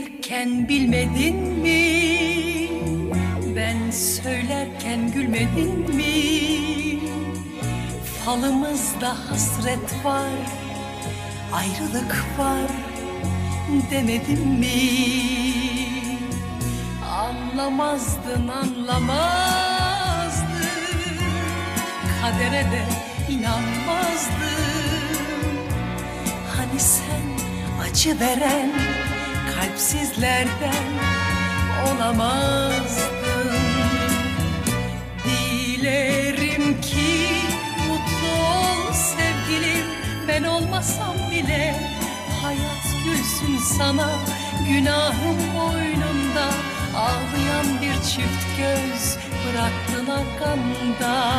[SPEAKER 5] Gelirken bilmedin mi? Ben söylerken gülmedin mi? Falımızda hasret var, ayrılık var demedim mi? Anlamazdın anlamazdın Kadere de inanmazdın Hani sen acı veren kalpsizlerden olamazdın. Dilerim ki mutlu ol sevgilim. Ben olmasam bile hayat gülsün sana. Günahım boynunda ağlayan bir çift göz Bıraktın arkamda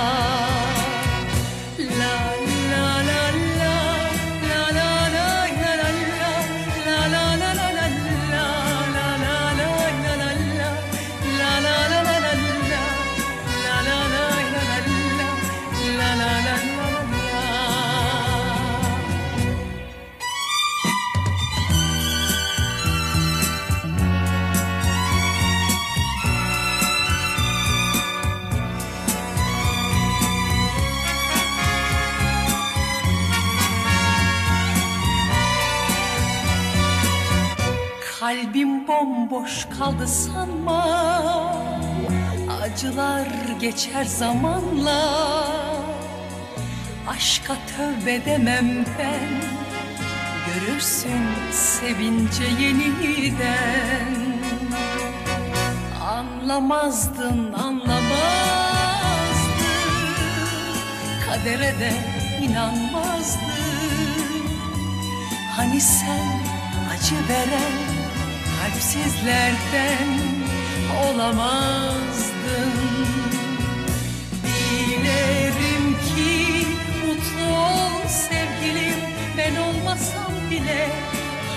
[SPEAKER 5] Bomboş kaldı sanma. Acılar geçer zamanla. Aşka tövbe demem ben. Görürsün sevince yeniden. Anlamazdın anlamazdın. Kadere de inanmazdın. Hani sen acı veren kalpsizlerden olamazdın. Dilerim ki mutlu ol sevgilim. Ben olmasam bile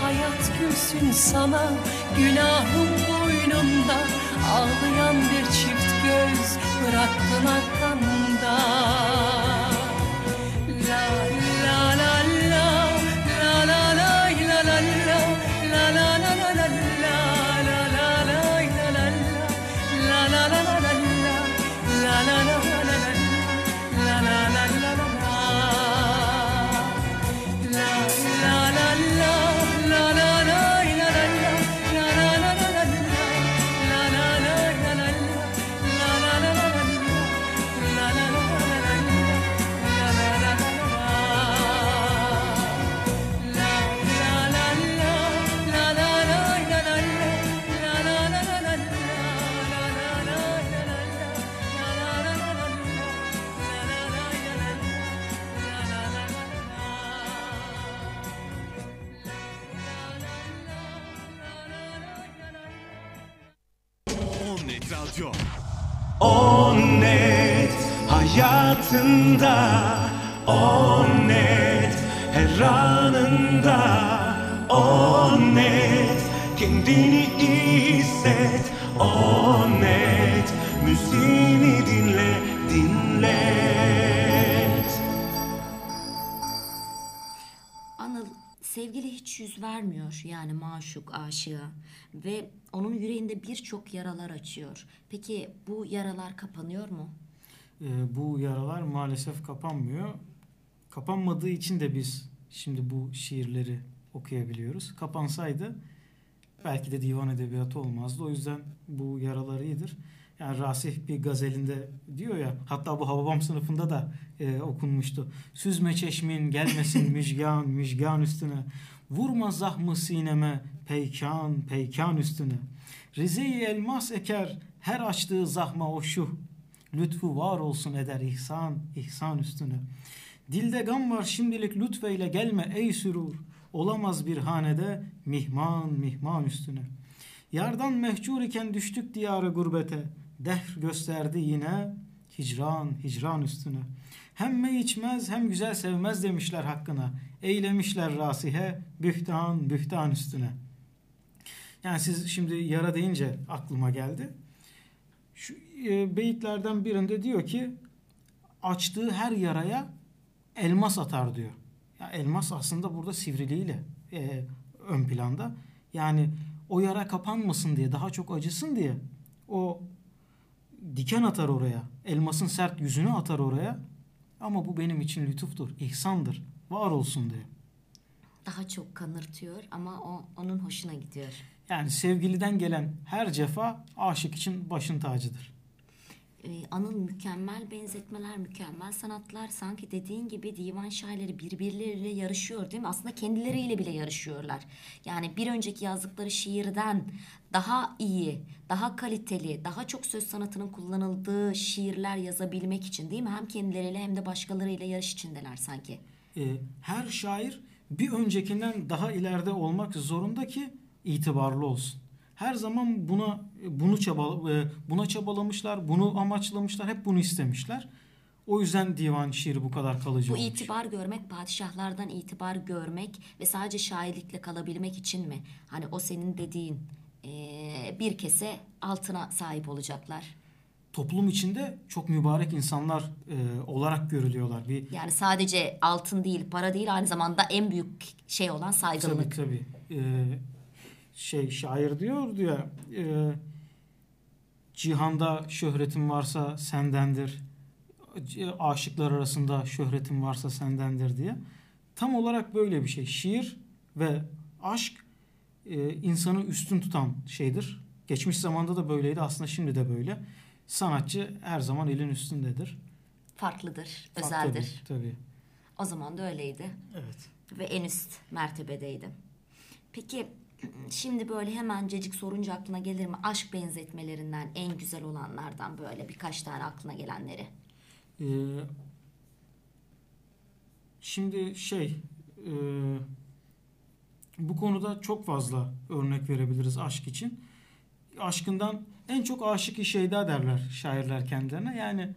[SPEAKER 5] hayat gülsün sana. Günahım boynunda ağlayan bir çift göz Bıraktın arkanda
[SPEAKER 3] hayatında On net her anında On net kendini hisset On net müziğini dinle dinlet
[SPEAKER 2] Anıl sevgili hiç yüz vermiyor yani maşuk aşığa ve onun yüreğinde birçok yaralar açıyor. Peki bu yaralar kapanıyor mu?
[SPEAKER 4] Ee, bu yaralar maalesef kapanmıyor. Kapanmadığı için de biz şimdi bu şiirleri okuyabiliyoruz. Kapansaydı belki de divan edebiyatı olmazdı. O yüzden bu yaralar iyidir. Yani Rasih bir gazelinde diyor ya hatta bu Hababam sınıfında da e, okunmuştu. Süzme çeşmin gelmesin müjgan müjgan üstüne. Vurma zahmı sineme peykan peykan üstüne. Rize-i elmas eker her açtığı zahma o şu. Lütfu var olsun eder ihsan ihsan üstüne. Dilde gam var şimdilik lütfeyle gelme ey sürur. Olamaz bir hanede mihman mihman üstüne. Yardan mehcur iken düştük diyarı gurbete. Dehr gösterdi yine hicran hicran üstüne. Hem me içmez hem güzel sevmez demişler hakkına. Eylemişler rasihe bühtan bühtan üstüne. Yani siz şimdi yara deyince aklıma geldi. Şu e, beyitlerden birinde diyor ki açtığı her yaraya elmas atar diyor. Ya elmas aslında burada sivriliğiyle e, ön planda. Yani o yara kapanmasın diye, daha çok acısın diye o diken atar oraya. Elmasın sert yüzünü atar oraya. Ama bu benim için lütuftur, ihsandır. Var olsun diye.
[SPEAKER 2] Daha çok kanırtıyor ama o onun hoşuna gidiyor.
[SPEAKER 4] Yani sevgiliden gelen her cefa aşık için başın tacıdır.
[SPEAKER 2] Ee, Anıl mükemmel benzetmeler, mükemmel sanatlar. Sanki dediğin gibi divan şairleri birbirleriyle yarışıyor değil mi? Aslında kendileriyle bile yarışıyorlar. Yani bir önceki yazdıkları şiirden daha iyi, daha kaliteli, daha çok söz sanatının kullanıldığı şiirler yazabilmek için değil mi? Hem kendileriyle hem de başkalarıyla yarış içindeler sanki.
[SPEAKER 4] Ee, her şair bir öncekinden daha ileride olmak zorunda ki itibarlı olsun. Her zaman buna bunu çaba e, buna çabalamışlar, bunu amaçlamışlar, hep bunu istemişler. O yüzden divan şiiri bu kadar kalıcı
[SPEAKER 2] Bu
[SPEAKER 4] olmuş.
[SPEAKER 2] itibar görmek, padişahlardan itibar görmek ve sadece şairlikle kalabilmek için mi? Hani o senin dediğin eee, bir kese altına sahip olacaklar.
[SPEAKER 4] Toplum içinde çok mübarek insanlar e, olarak görülüyorlar. Bir
[SPEAKER 2] Yani sadece altın değil, para değil aynı zamanda en büyük şey olan
[SPEAKER 4] Tabii
[SPEAKER 2] saygınlık.
[SPEAKER 4] tabii. Ee, şey şair diyor diyor e, cihanda şöhretin varsa sendendir. Aşıklar arasında şöhretin varsa sendendir diye. Tam olarak böyle bir şey. Şiir ve aşk e, insanı üstün tutan şeydir. Geçmiş zamanda da böyleydi. Aslında şimdi de böyle. Sanatçı her zaman elin üstündedir.
[SPEAKER 2] Farklıdır,
[SPEAKER 4] Tabii,
[SPEAKER 2] özeldir.
[SPEAKER 4] Tabii.
[SPEAKER 2] O zaman da öyleydi.
[SPEAKER 4] Evet.
[SPEAKER 2] ve en üst mertebedeydi. Peki şimdi böyle hemencecik sorunca aklına gelir mi? Aşk benzetmelerinden en güzel olanlardan böyle birkaç tane aklına gelenleri.
[SPEAKER 4] Ee, şimdi şey e, bu konuda çok fazla örnek verebiliriz aşk için. Aşkından en çok aşık şeyda derler şairler kendilerine. Yani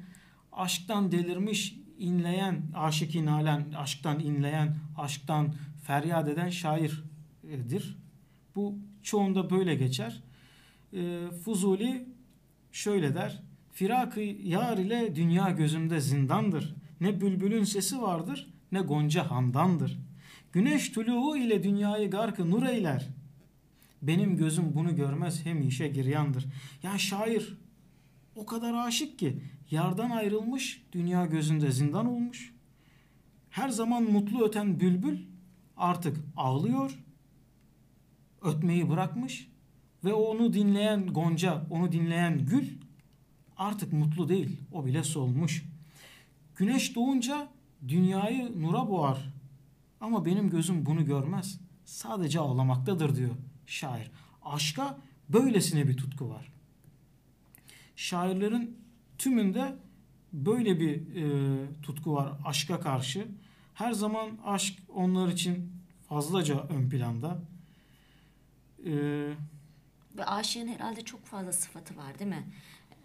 [SPEAKER 4] aşktan delirmiş, inleyen, aşık inalen, aşktan inleyen, aşktan feryat eden şairdir. Bu çoğunda böyle geçer. Ee, Fuzuli şöyle der. Firakı yar ile dünya gözümde zindandır. Ne bülbülün sesi vardır ne gonca handandır. Güneş tuluğu ile dünyayı garkı nur eyler. Benim gözüm bunu görmez hem işe giryandır. Yani şair o kadar aşık ki yardan ayrılmış dünya gözünde zindan olmuş. Her zaman mutlu öten bülbül artık ağlıyor. Ötmeyi bırakmış ve onu dinleyen gonca, onu dinleyen gül artık mutlu değil. O bile solmuş. Güneş doğunca dünyayı nura boğar. Ama benim gözüm bunu görmez. Sadece ağlamaktadır diyor şair. Aşka böylesine bir tutku var. Şairlerin tümünde böyle bir e, tutku var aşka karşı. Her zaman aşk onlar için fazlaca ön planda. E,
[SPEAKER 2] Ve aşığın herhalde çok fazla sıfatı var değil mi?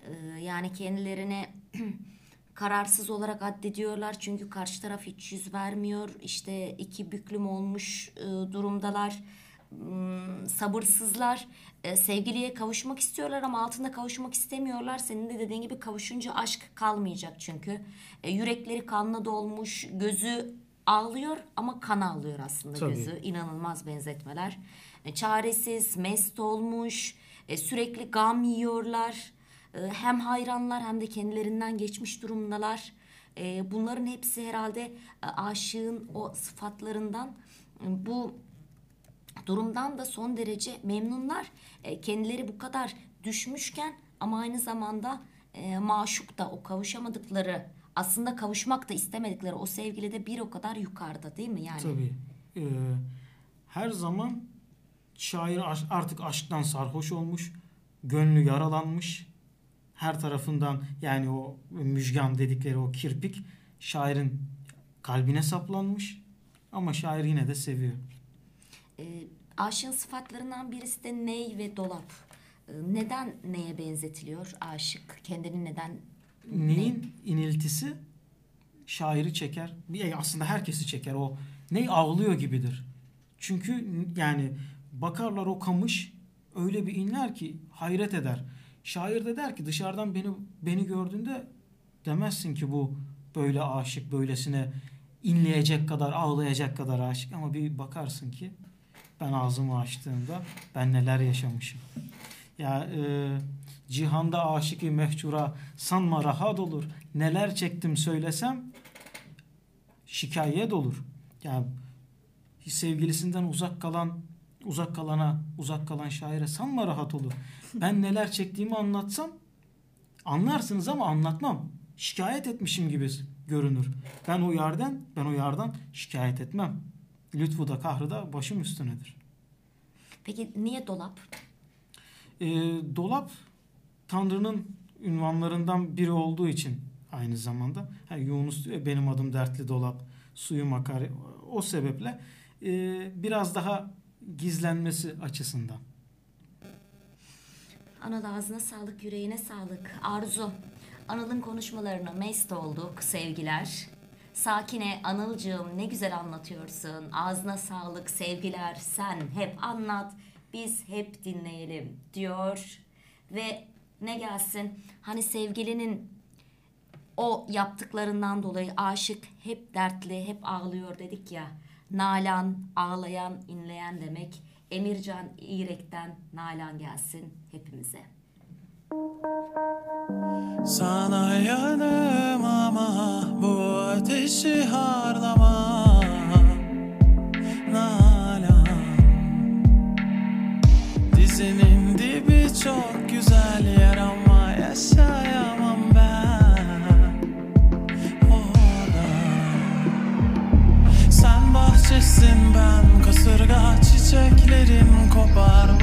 [SPEAKER 2] Ee, yani kendilerini kararsız olarak addediyorlar çünkü karşı taraf hiç yüz vermiyor. İşte iki büklüm olmuş e, durumdalar. Hmm, sabırsızlar. E, sevgiliye kavuşmak istiyorlar ama altında kavuşmak istemiyorlar. Senin de dediğin gibi kavuşunca aşk kalmayacak çünkü. E, yürekleri kanla dolmuş, gözü ağlıyor ama kan ağlıyor aslında
[SPEAKER 4] Tabii.
[SPEAKER 2] gözü. İnanılmaz benzetmeler. E, çaresiz, mest olmuş, e, sürekli gam yiyorlar. E, hem hayranlar hem de kendilerinden geçmiş durumdalar. Bunların hepsi herhalde aşığın o sıfatlarından. Bu durumdan da son derece memnunlar. Kendileri bu kadar düşmüşken ama aynı zamanda maşuk da o kavuşamadıkları aslında kavuşmak da istemedikleri o sevgili de bir o kadar yukarıda değil mi yani?
[SPEAKER 4] Tabii. Ee, her zaman şair artık aşktan sarhoş olmuş, gönlü yaralanmış. Her tarafından yani o müjgan dedikleri o kirpik şairin kalbine saplanmış. Ama şair yine de seviyor.
[SPEAKER 2] E, aşığın sıfatlarından birisi de ney ve dolap. E, neden neye benzetiliyor aşık? Kendini neden
[SPEAKER 4] Neyin iniltisi şairi çeker. Aslında herkesi çeker. O ney ağlıyor gibidir. Çünkü yani bakarlar o kamış öyle bir inler ki hayret eder. Şair de der ki dışarıdan beni beni gördüğünde demezsin ki bu böyle aşık böylesine inleyecek kadar ağlayacak kadar aşık ama bir bakarsın ki Ben ağzımı açtığımda ben neler yaşamışım. Ya e, cihanda aşık-ı mehcura sanma rahat olur. Neler çektim söylesem şikayet olur. Yani sevgilisinden uzak kalan uzak kalana uzak kalan şaire sanma rahat olur. Ben neler çektiğimi anlatsam anlarsınız ama anlatmam. Şikayet etmişim gibi görünür. Ben o yerden ben o yerden şikayet etmem. Lütfu da kahrı da başım üstünedir.
[SPEAKER 2] Peki niye dolap?
[SPEAKER 4] Ee, dolap Tanrı'nın ünvanlarından biri olduğu için aynı zamanda. Ha, Yunus diyor ya, benim adım dertli dolap, suyum akar. O sebeple e, biraz daha gizlenmesi açısından.
[SPEAKER 2] Anıl ağzına sağlık, yüreğine sağlık. Arzu, Anıl'ın konuşmalarına mest olduk sevgiler. Sakine, Anılcığım ne güzel anlatıyorsun. Ağzına sağlık, sevgiler. Sen hep anlat, biz hep dinleyelim diyor. Ve ne gelsin, hani sevgilinin o yaptıklarından dolayı aşık hep dertli, hep ağlıyor dedik ya. Nalan, ağlayan, inleyen demek. Emircan İrek'ten Nalan gelsin hepimize.
[SPEAKER 3] Sana yanım ama bu ateşi harlama
[SPEAKER 2] bottom.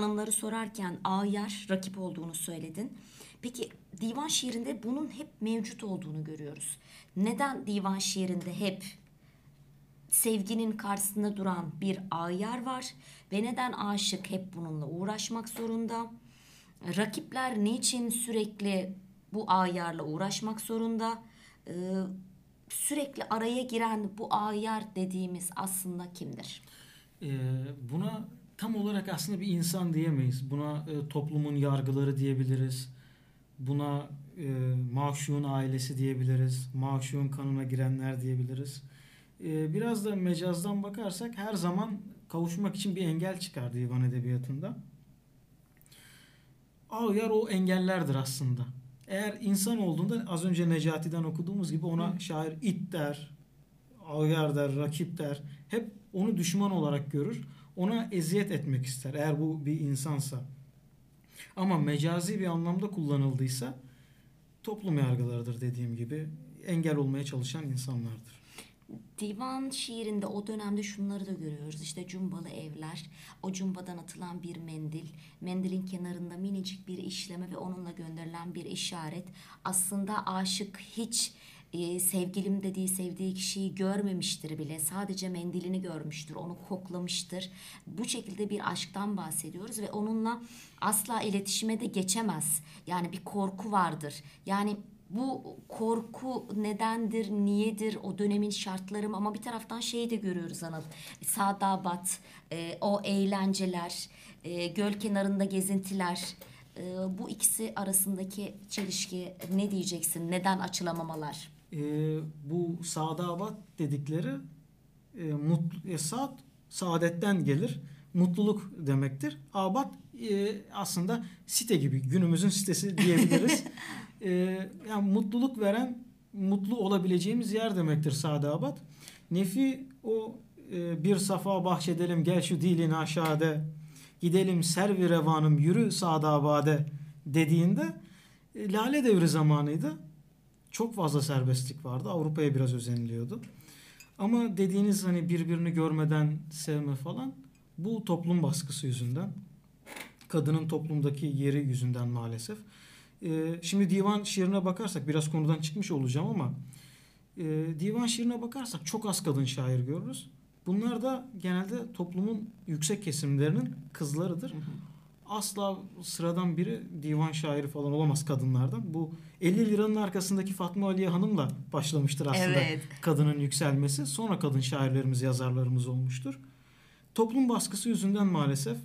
[SPEAKER 2] Tanımları sorarken ayar rakip olduğunu söyledin. Peki divan şiirinde bunun hep mevcut olduğunu görüyoruz. Neden divan şiirinde hep sevginin karşısında duran bir ayar var ve neden aşık hep bununla uğraşmak zorunda? Rakipler niçin sürekli bu ayarla uğraşmak zorunda? Ee, sürekli araya giren bu ayar dediğimiz aslında kimdir?
[SPEAKER 4] Ee, buna tam olarak aslında bir insan diyemeyiz. Buna e, toplumun yargıları diyebiliriz. Buna e, maşuğun ailesi diyebiliriz. Maşuğun kanına girenler diyebiliriz. E, biraz da mecazdan bakarsak her zaman kavuşmak için bir engel çıkar divan edebiyatında. Ağyar o engellerdir aslında. Eğer insan olduğunda az önce Necati'den okuduğumuz gibi ona şair it der, ağyar der, rakip der. Hep onu düşman olarak görür. Ona eziyet etmek ister eğer bu bir insansa. Ama mecazi bir anlamda kullanıldıysa toplum yargılarıdır dediğim gibi. Engel olmaya çalışan insanlardır.
[SPEAKER 2] Divan şiirinde o dönemde şunları da görüyoruz. İşte cumbalı evler, o cumbadan atılan bir mendil, mendilin kenarında minicik bir işleme ve onunla gönderilen bir işaret. Aslında aşık hiç e, sevgilim dediği sevdiği kişiyi görmemiştir bile. Sadece mendilini görmüştür, onu koklamıştır. Bu şekilde bir aşktan bahsediyoruz ve onunla asla iletişime de geçemez. Yani bir korku vardır. Yani bu korku nedendir, niyedir, o dönemin şartları mı? Ama bir taraftan şeyi de görüyoruz Anıl. Sadabat, e, o eğlenceler, e, göl kenarında gezintiler. E, bu ikisi arasındaki çelişki ne diyeceksin? Neden açılamamalar?
[SPEAKER 4] E, bu sadabat dedikleri e, mutlu, e, saat saadetten gelir. Mutluluk demektir. Abat e, aslında site gibi günümüzün sitesi diyebiliriz. e, yani mutluluk veren mutlu olabileceğimiz yer demektir sadabat. Nefi o e, bir safa bahşedelim gel şu dilin aşağıda gidelim servi revanım yürü sadabade dediğinde e, lale devri zamanıydı çok fazla serbestlik vardı. Avrupa'ya biraz özeniliyordu. Ama dediğiniz hani birbirini görmeden sevme falan bu toplum baskısı yüzünden. Kadının toplumdaki yeri yüzünden maalesef. Ee, şimdi divan şiirine bakarsak biraz konudan çıkmış olacağım ama e, divan şiirine bakarsak çok az kadın şair görürüz. Bunlar da genelde toplumun yüksek kesimlerinin kızlarıdır. Asla sıradan biri divan şairi falan olamaz kadınlardan. Bu 50 liranın arkasındaki Fatma Aliye Hanım'la başlamıştır aslında
[SPEAKER 2] Evet.
[SPEAKER 4] kadının yükselmesi. Sonra kadın şairlerimiz, yazarlarımız olmuştur. Toplum baskısı yüzünden maalesef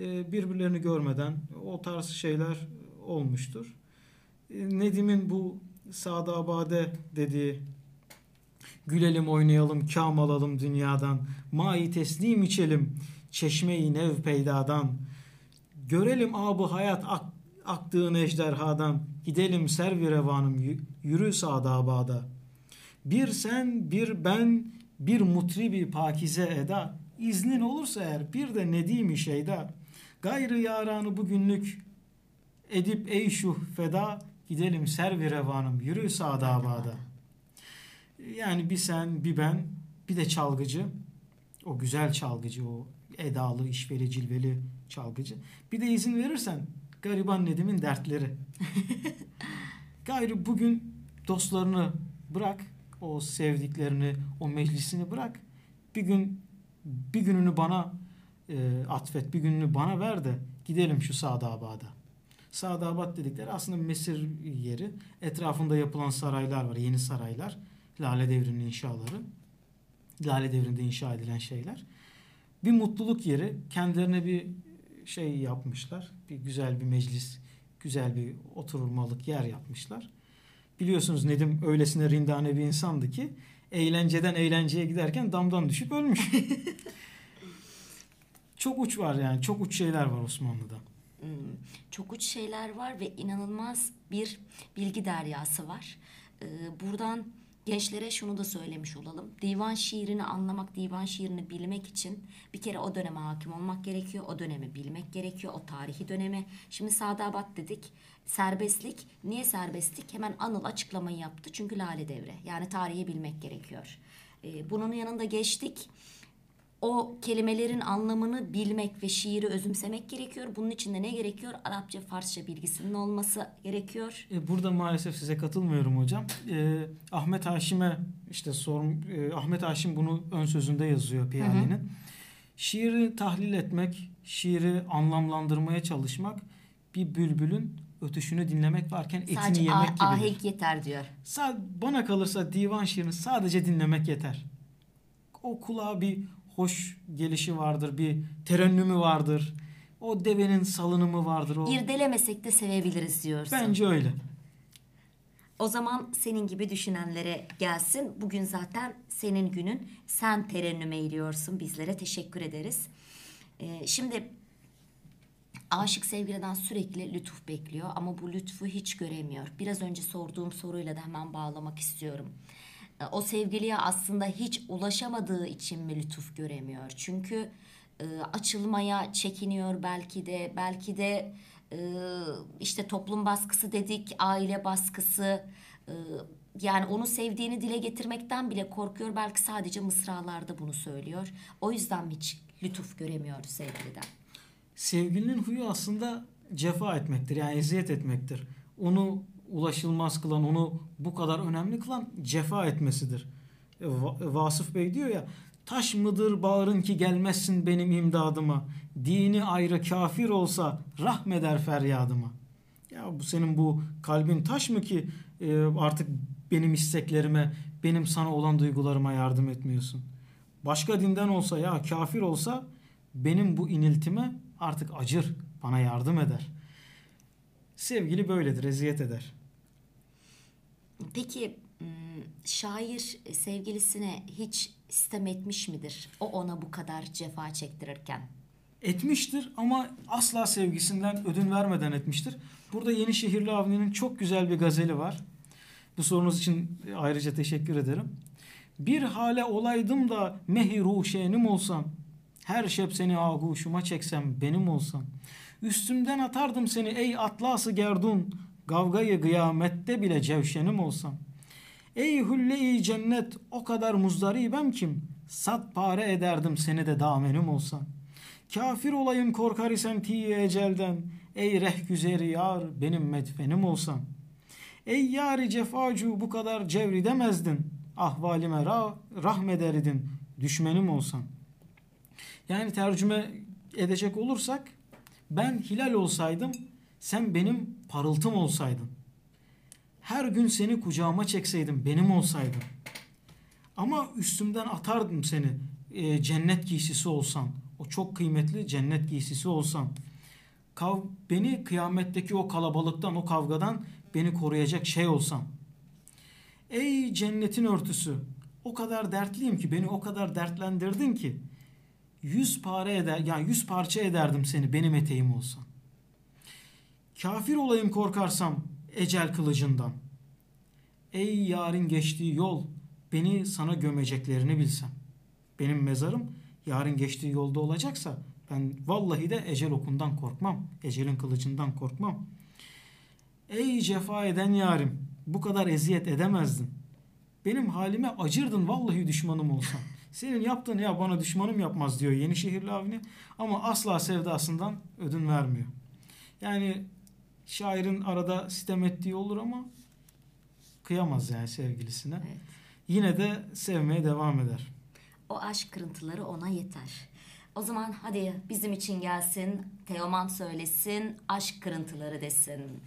[SPEAKER 4] e, birbirlerini görmeden o tarz şeyler olmuştur. E, Nedim'in bu Sadabade dediği Gülelim oynayalım kam alalım dünyadan Mai teslim içelim çeşmeyi nev peydadan Görelim abı hayat ak, aktığın ejderhadan. Gidelim servi revanım yü- yürü sadabada. Bir sen bir ben bir mutribi pakize eda. İznin olursa eğer bir de nedimi şeyda. Gayrı yaranı bugünlük edip ey şu feda gidelim servi revanım yürü sadabada. Yani bir sen bir ben bir de çalgıcı. O güzel çalgıcı o edalı işveli cilveli çalgıcı. Bir de izin verirsen gariban Nedim'in dertleri. Gayrı bugün dostlarını bırak o sevdiklerini o meclisini bırak bir gün bir gününü bana e, atfet bir gününü bana ver de gidelim şu Sadabad'a. Sadabat dedikleri aslında mesir yeri. Etrafında yapılan saraylar var. Yeni saraylar. Lale Devri'nin inşaları. Lale Devri'nde inşa edilen şeyler. Bir mutluluk yeri. Kendilerine bir şey yapmışlar. Bir güzel bir meclis, güzel bir oturmalık yer yapmışlar. Biliyorsunuz Nedim öylesine rindane bir insandı ki eğlenceden eğlenceye giderken damdan düşüp ölmüş. çok uç var yani. Çok uç şeyler var Osmanlı'da.
[SPEAKER 2] Hmm, çok uç şeyler var ve inanılmaz bir bilgi deryası var. Ee, buradan gençlere şunu da söylemiş olalım. Divan şiirini anlamak, divan şiirini bilmek için bir kere o döneme hakim olmak gerekiyor. O dönemi bilmek gerekiyor. O tarihi dönemi. Şimdi Sadabat dedik. Serbestlik. Niye serbestlik? Hemen Anıl açıklamayı yaptı. Çünkü Lale Devri. Yani tarihi bilmek gerekiyor. Ee, bunun yanında geçtik o kelimelerin anlamını bilmek ve şiiri özümsemek gerekiyor. Bunun için de ne gerekiyor? Arapça, Farsça bilgisinin olması gerekiyor.
[SPEAKER 4] E, burada maalesef size katılmıyorum hocam. E, Ahmet Haşim'e işte sor, e, Ahmet Haşim bunu ön sözünde yazıyor Piyali'nin. Şiiri tahlil etmek, şiiri anlamlandırmaya çalışmak bir bülbülün ötüşünü dinlemek varken etini
[SPEAKER 2] Sadece
[SPEAKER 4] yemek
[SPEAKER 2] ah-
[SPEAKER 4] gibidir.
[SPEAKER 2] ahenk yeter diyor.
[SPEAKER 4] Sa- bana kalırsa divan şiirini sadece dinlemek yeter. O kulağa bir hoş gelişi vardır, bir terennümü vardır. O devenin salınımı vardır. O...
[SPEAKER 2] İrdelemesek de sevebiliriz diyorsun.
[SPEAKER 4] Bence öyle.
[SPEAKER 2] O zaman senin gibi düşünenlere gelsin. Bugün zaten senin günün. Sen terennüme eğiliyorsun. Bizlere teşekkür ederiz. Ee, şimdi aşık sevgiliden sürekli lütuf bekliyor ama bu lütfu hiç göremiyor. Biraz önce sorduğum soruyla da hemen bağlamak istiyorum. Ee, O sevgiliye aslında hiç ulaşamadığı için mi lütuf göremiyor? Çünkü e, açılmaya çekiniyor belki de, belki de e, işte toplum baskısı dedik, aile baskısı, e, yani onu sevdiğini dile getirmekten bile korkuyor. Belki sadece mısralarda bunu söylüyor. O yüzden hiç lütuf göremiyor sevgiliden?
[SPEAKER 4] Sevgilinin huyu aslında cefa etmektir. Yani eziyet etmektir. Onu ulaşılmaz kılan, onu bu kadar önemli kılan cefa etmesidir. E, Va- Vasıf Bey diyor ya Taş mıdır bağrın ki gelmezsin benim imdadıma. Dini ayrı kafir olsa rahmeder feryadıma. Ya bu senin bu kalbin taş mı ki e, artık benim isteklerime, benim sana olan duygularıma yardım etmiyorsun? Başka dinden olsa ya kafir olsa benim bu iniltime artık acır, bana yardım eder. Sevgili böyledir, eziyet eder.
[SPEAKER 2] Peki m, şair sevgilisine hiç sitem etmiş midir? O ona bu kadar cefa çektirirken.
[SPEAKER 4] Etmiştir ama asla sevgisinden ödün vermeden etmiştir. Burada Yenişehirli Avni'nin çok güzel bir gazeli var. Bu sorunuz için ayrıca teşekkür ederim. Bir hale olaydım da mehi ruşenim olsam, her şep seni aguşuma çeksem benim olsam. Üstümden atardım seni ey atlası gerdun, kavgayı kıyamette bile cevşenim olsam. Ey hülle-i cennet o kadar muzdaribem kim, sat pare ederdim seni de damenim olsam. Kafir olayım korkar isem tiye ecelden, ey reh güzeri yar benim medfenim olsam. Ey yari cefacu bu kadar cevri demezdin, ahvalime ra rahmederdin, düşmenim olsam. Yani tercüme edecek olursak, ben hilal olsaydım, sen benim parıltım olsaydın. Her gün seni kucağıma çekseydim, benim olsaydın. Ama üstümden atardım seni, e, cennet giysisi olsan, o çok kıymetli cennet giysisi olsan. Kav, beni kıyametteki o kalabalıktan, o kavgadan beni koruyacak şey olsan. Ey cennetin örtüsü, o kadar dertliyim ki, beni o kadar dertlendirdin ki, yüz pare eder, yani yüz parça ederdim seni benim eteğim olsan. Kafir olayım korkarsam ecel kılıcından. Ey yarın geçtiği yol, beni sana gömeceklerini bilsem. Benim mezarım yarın geçtiği yolda olacaksa ben vallahi de ecel okundan korkmam. Ecelin kılıcından korkmam. Ey cefa eden yarim, bu kadar eziyet edemezdin. Benim halime acırdın vallahi düşmanım olsam. Senin yaptığın ya bana düşmanım yapmaz diyor Yenişehirli Avni ama asla sevdasından ödün vermiyor. Yani şairin arada sitem ettiği olur ama kıyamaz yani sevgilisine.
[SPEAKER 2] Evet.
[SPEAKER 4] Yine de sevmeye devam eder.
[SPEAKER 2] O aşk kırıntıları ona yeter. O zaman hadi bizim için gelsin, Teoman söylesin, aşk kırıntıları desin.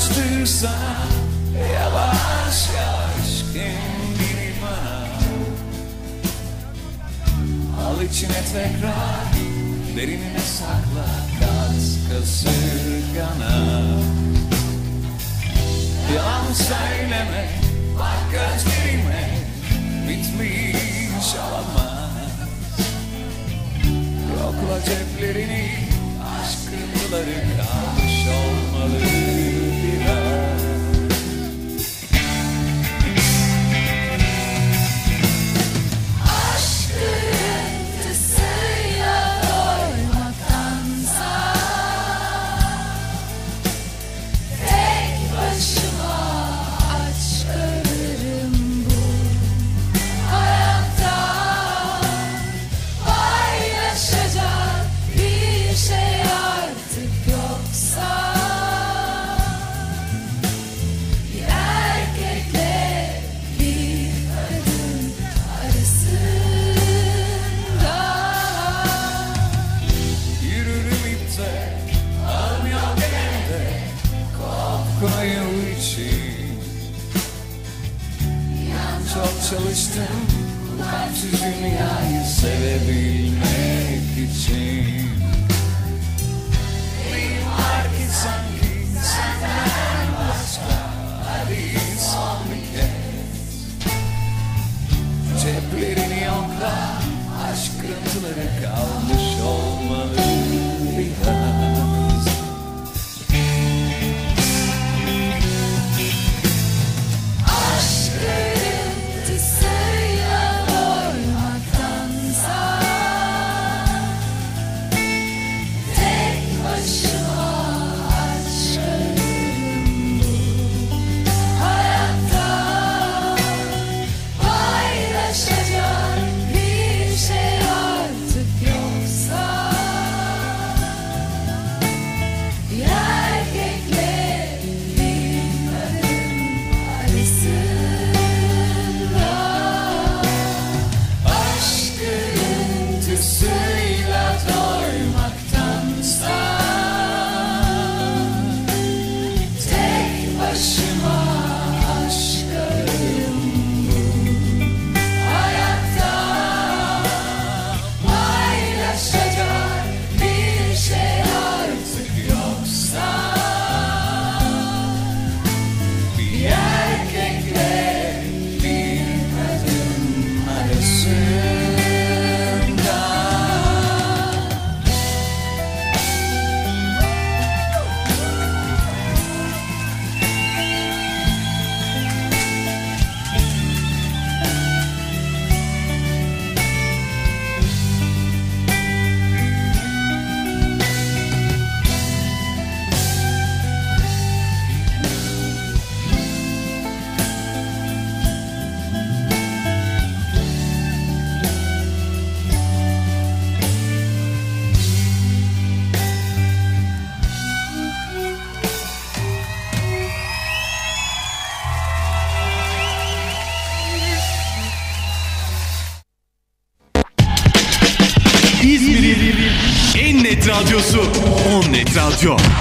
[SPEAKER 3] Sana yavaş yavaş kendini bana. Al içine tekrar derinine sakla Gaz kasırgana.
[SPEAKER 7] Yalan söyleme Bak gözlerime Bitmiş olamaz. Yokla ceplerini Aşkınları kalmış olmalı
[SPEAKER 1] 10 net radyo.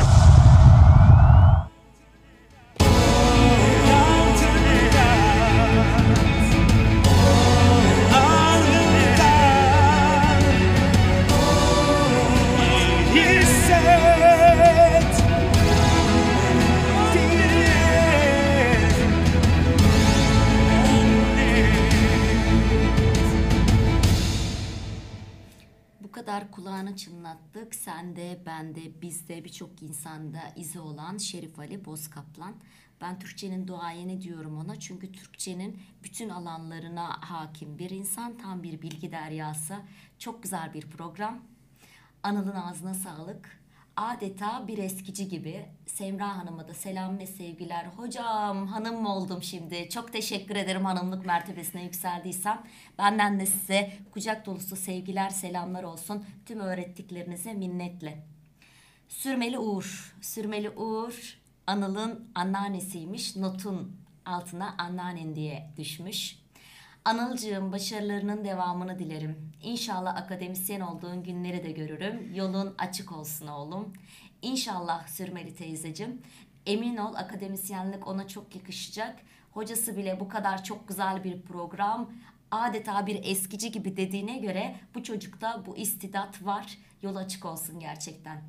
[SPEAKER 2] Birçok insanda izi olan Şerif Ali Bozkaplan. Ben Türkçenin duayeni diyorum ona. Çünkü Türkçenin bütün alanlarına hakim bir insan. Tam bir bilgi deryası. Çok güzel bir program. Anıl'ın ağzına sağlık. Adeta bir eskici gibi. Semra Hanım'a da selam ve sevgiler. Hocam hanım mı oldum şimdi? Çok teşekkür ederim hanımlık mertebesine yükseldiysem. Benden de size kucak dolusu sevgiler, selamlar olsun. Tüm öğrettiklerinize minnetle. Sürmeli Uğur. Sürmeli Uğur Anıl'ın anneannesiymiş. Notun altına anneannen diye düşmüş. Anılcığım başarılarının devamını dilerim. İnşallah akademisyen olduğun günleri de görürüm. Yolun açık olsun oğlum. İnşallah Sürmeli teyzecim. Emin ol akademisyenlik ona çok yakışacak. Hocası bile bu kadar çok güzel bir program. Adeta bir eskici gibi dediğine göre bu çocukta bu istidat var. Yol açık olsun gerçekten.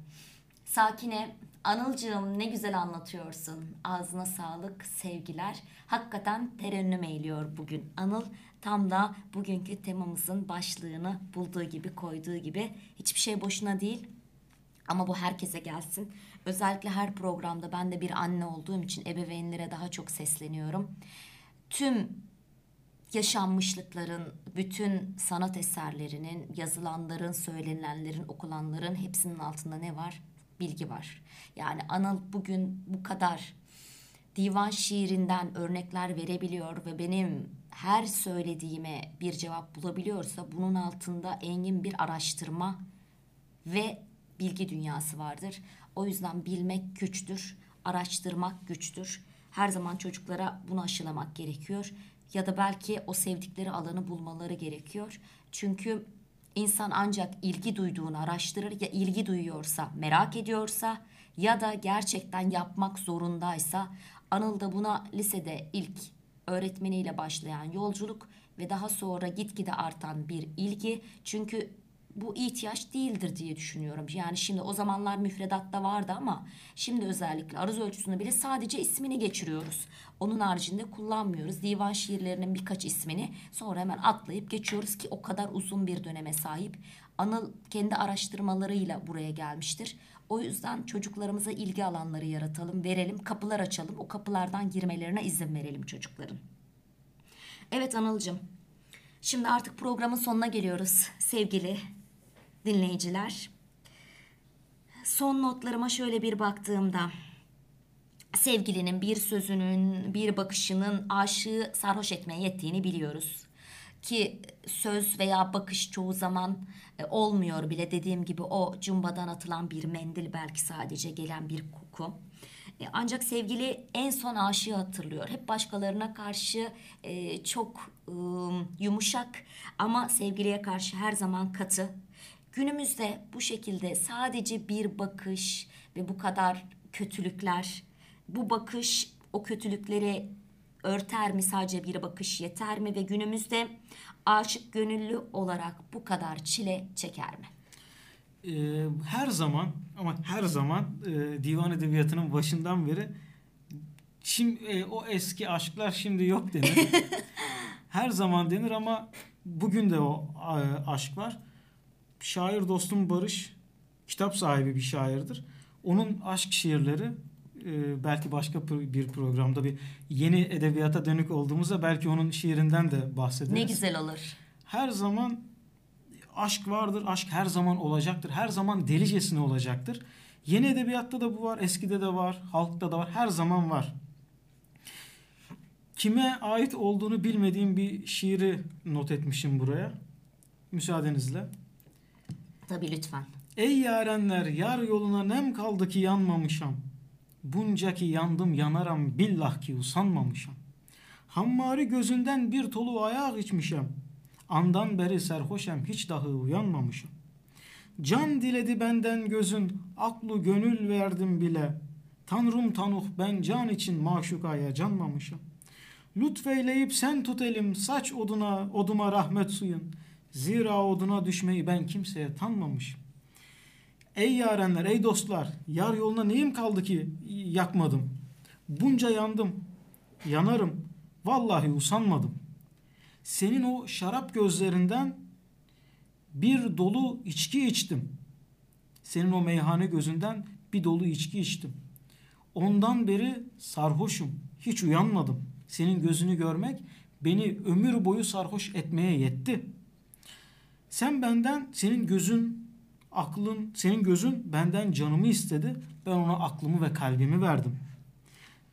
[SPEAKER 2] Sakine Anılcığım ne güzel anlatıyorsun. Ağzına sağlık, sevgiler. Hakikaten terennüm eğiliyor bugün. Anıl tam da bugünkü temamızın başlığını bulduğu gibi, koyduğu gibi. Hiçbir şey boşuna değil. Ama bu herkese gelsin. Özellikle her programda ben de bir anne olduğum için ebeveynlere daha çok sesleniyorum. Tüm yaşanmışlıkların, bütün sanat eserlerinin, yazılanların, söylenilenlerin, okulanların hepsinin altında ne var? Bilgi var. Yani Anıl bugün bu kadar divan şiirinden örnekler verebiliyor ve benim her söylediğime bir cevap bulabiliyorsa bunun altında engin bir araştırma ve bilgi dünyası vardır. O yüzden bilmek güçtür, araştırmak güçtür. Her zaman çocuklara bunu aşılamak gerekiyor. Ya da belki o sevdikleri alanı bulmaları gerekiyor. Çünkü insan ancak ilgi duyduğunu araştırır ya ilgi duyuyorsa, merak ediyorsa ya da gerçekten yapmak zorundaysa Anıl da buna lisede ilk öğretmeniyle başlayan yolculuk ve daha sonra gitgide artan bir ilgi. Çünkü bu ihtiyaç değildir diye düşünüyorum. Yani şimdi o zamanlar müfredatta vardı ama şimdi özellikle aruz ölçüsünde bile sadece ismini geçiriyoruz. Onun haricinde kullanmıyoruz. Divan şiirlerinin birkaç ismini sonra hemen atlayıp geçiyoruz ki o kadar uzun bir döneme sahip. Anıl kendi araştırmalarıyla buraya gelmiştir. O yüzden çocuklarımıza ilgi alanları yaratalım, verelim, kapılar açalım. O kapılardan girmelerine izin verelim çocukların. Evet Anılcım. Şimdi artık programın sonuna geliyoruz sevgili dinleyiciler. Son notlarıma şöyle bir baktığımda sevgilinin bir sözünün, bir bakışının aşığı sarhoş etmeye yettiğini biliyoruz. Ki söz veya bakış çoğu zaman e, olmuyor bile dediğim gibi o cumbadan atılan bir mendil belki sadece gelen bir koku. E, Ancak sevgili en son aşığı hatırlıyor. Hep başkalarına karşı e, çok ıı, yumuşak ama sevgiliye karşı her zaman katı. Günümüzde bu şekilde sadece bir bakış ve bu kadar kötülükler, bu bakış o kötülükleri örter mi sadece bir bakış yeter mi ve günümüzde aşık gönüllü olarak bu kadar çile çeker mi?
[SPEAKER 4] Ee, her zaman ama her zaman e, divan edebiyatının başından beri şimdi e, o eski aşklar şimdi yok denir. her zaman denir ama bugün de o e, aşk var. Şair dostum Barış kitap sahibi bir şairdir. Onun aşk şiirleri e, belki başka bir programda bir yeni edebiyata dönük olduğumuzda belki onun şiirinden de bahsederiz.
[SPEAKER 2] Ne güzel olur.
[SPEAKER 4] Her zaman aşk vardır. Aşk her zaman olacaktır. Her zaman delicesine olacaktır. Yeni edebiyatta da bu var. Eskide de var. Halkta da var. Her zaman var. Kime ait olduğunu bilmediğim bir şiiri not etmişim buraya. Müsaadenizle.
[SPEAKER 2] Tabii lütfen.
[SPEAKER 4] Ey yarenler yar yoluna nem kaldı ki yanmamışam. Bunca ki yandım yanaram billah ki usanmamışam. Hammari gözünden bir tolu ayak içmişem. Andan beri serhoşem hiç dahi uyanmamışım. Can diledi benden gözün, aklı gönül verdim bile. Tanrım tanuh ben can için maşukaya canmamışım. Lütfeyleyip sen tut elim saç oduna, oduma rahmet suyun. Zira oduna düşmeyi ben kimseye tanmamışım. Ey yarenler, ey dostlar, yar yoluna neyim kaldı ki yakmadım. Bunca yandım, yanarım, vallahi usanmadım. Senin o şarap gözlerinden bir dolu içki içtim. Senin o meyhane gözünden bir dolu içki içtim. Ondan beri sarhoşum, hiç uyanmadım. Senin gözünü görmek beni ömür boyu sarhoş etmeye yetti. Sen benden, senin gözün, aklın, senin gözün benden canımı istedi. Ben ona aklımı ve kalbimi verdim.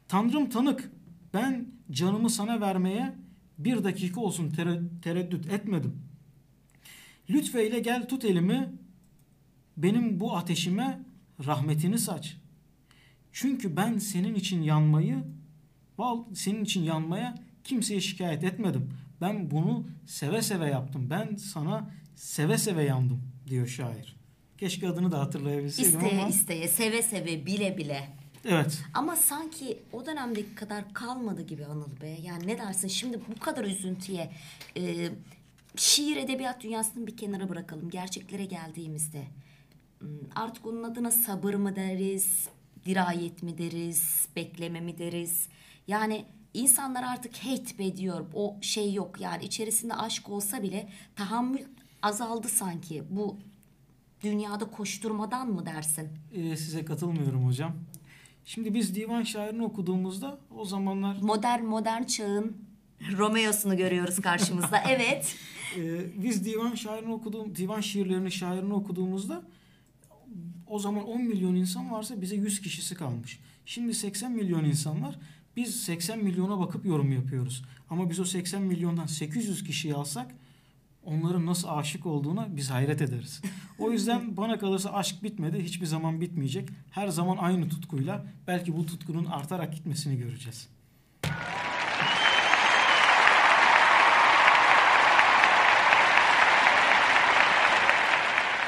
[SPEAKER 4] Tanrım tanık, ben canımı sana vermeye bir dakika olsun tere- tereddüt etmedim. Lütfeyle gel tut elimi, benim bu ateşime rahmetini saç. Çünkü ben senin için yanmayı, senin için yanmaya kimseye şikayet etmedim. Ben bunu seve seve yaptım. Ben sana seve seve yandım diyor şair. Keşke adını da hatırlayabilseydim
[SPEAKER 2] İsteye
[SPEAKER 4] ama.
[SPEAKER 2] isteye, seve seve, bile bile.
[SPEAKER 4] Evet.
[SPEAKER 2] Ama sanki o dönemdeki kadar kalmadı gibi Anıl be. Yani ne dersin şimdi bu kadar üzüntüye e, şiir edebiyat dünyasını bir kenara bırakalım. Gerçeklere geldiğimizde hmm, artık onun adına sabır mı deriz, dirayet mi deriz, bekleme mi deriz? Yani insanlar artık hate ediyor. O şey yok. Yani içerisinde aşk olsa bile tahammül azaldı sanki. Bu dünyada koşturmadan mı dersin?
[SPEAKER 4] Ee, size katılmıyorum hocam. Şimdi biz divan şairini okuduğumuzda o zamanlar
[SPEAKER 2] Modern modern çağın Romeo'sunu görüyoruz karşımızda. evet.
[SPEAKER 4] e, biz divan şairini okuduğum divan şiirlerini şairini okuduğumuzda o zaman 10 milyon insan varsa bize 100 kişisi kalmış. Şimdi 80 milyon insan var. Biz 80 milyona bakıp yorum yapıyoruz. Ama biz o 80 milyondan 800 kişiyi alsak onların nasıl aşık olduğuna biz hayret ederiz. O yüzden bana kalırsa aşk bitmedi. Hiçbir zaman bitmeyecek. Her zaman aynı tutkuyla belki bu tutkunun artarak gitmesini göreceğiz.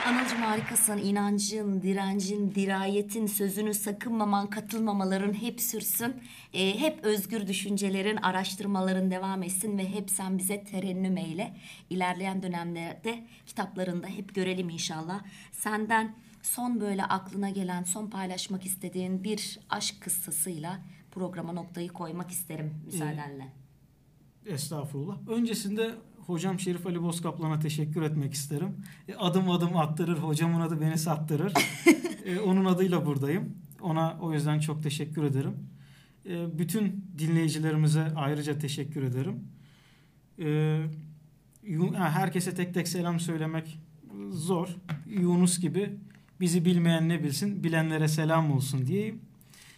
[SPEAKER 2] Anılcım harikasın. İnancın, direncin, dirayetin, sözünü sakınmaman, katılmamaların hep sürsün. Ee, hep özgür düşüncelerin, araştırmaların devam etsin ve hep sen bize terennüm eyle. İlerleyen dönemlerde kitaplarında hep görelim inşallah. Senden son böyle aklına gelen, son paylaşmak istediğin bir aşk kıssasıyla programa noktayı koymak isterim müsaadenle.
[SPEAKER 4] Estağfurullah. Öncesinde hocam Şerif Ali Bozkaplan'a teşekkür etmek isterim. E, adım adım attırır. Hocamın adı beni sattırır. E, onun adıyla buradayım. Ona o yüzden çok teşekkür ederim. E, bütün dinleyicilerimize ayrıca teşekkür ederim. E, herkese tek tek selam söylemek zor. Yunus gibi bizi bilmeyen ne bilsin, bilenlere selam olsun diyeyim.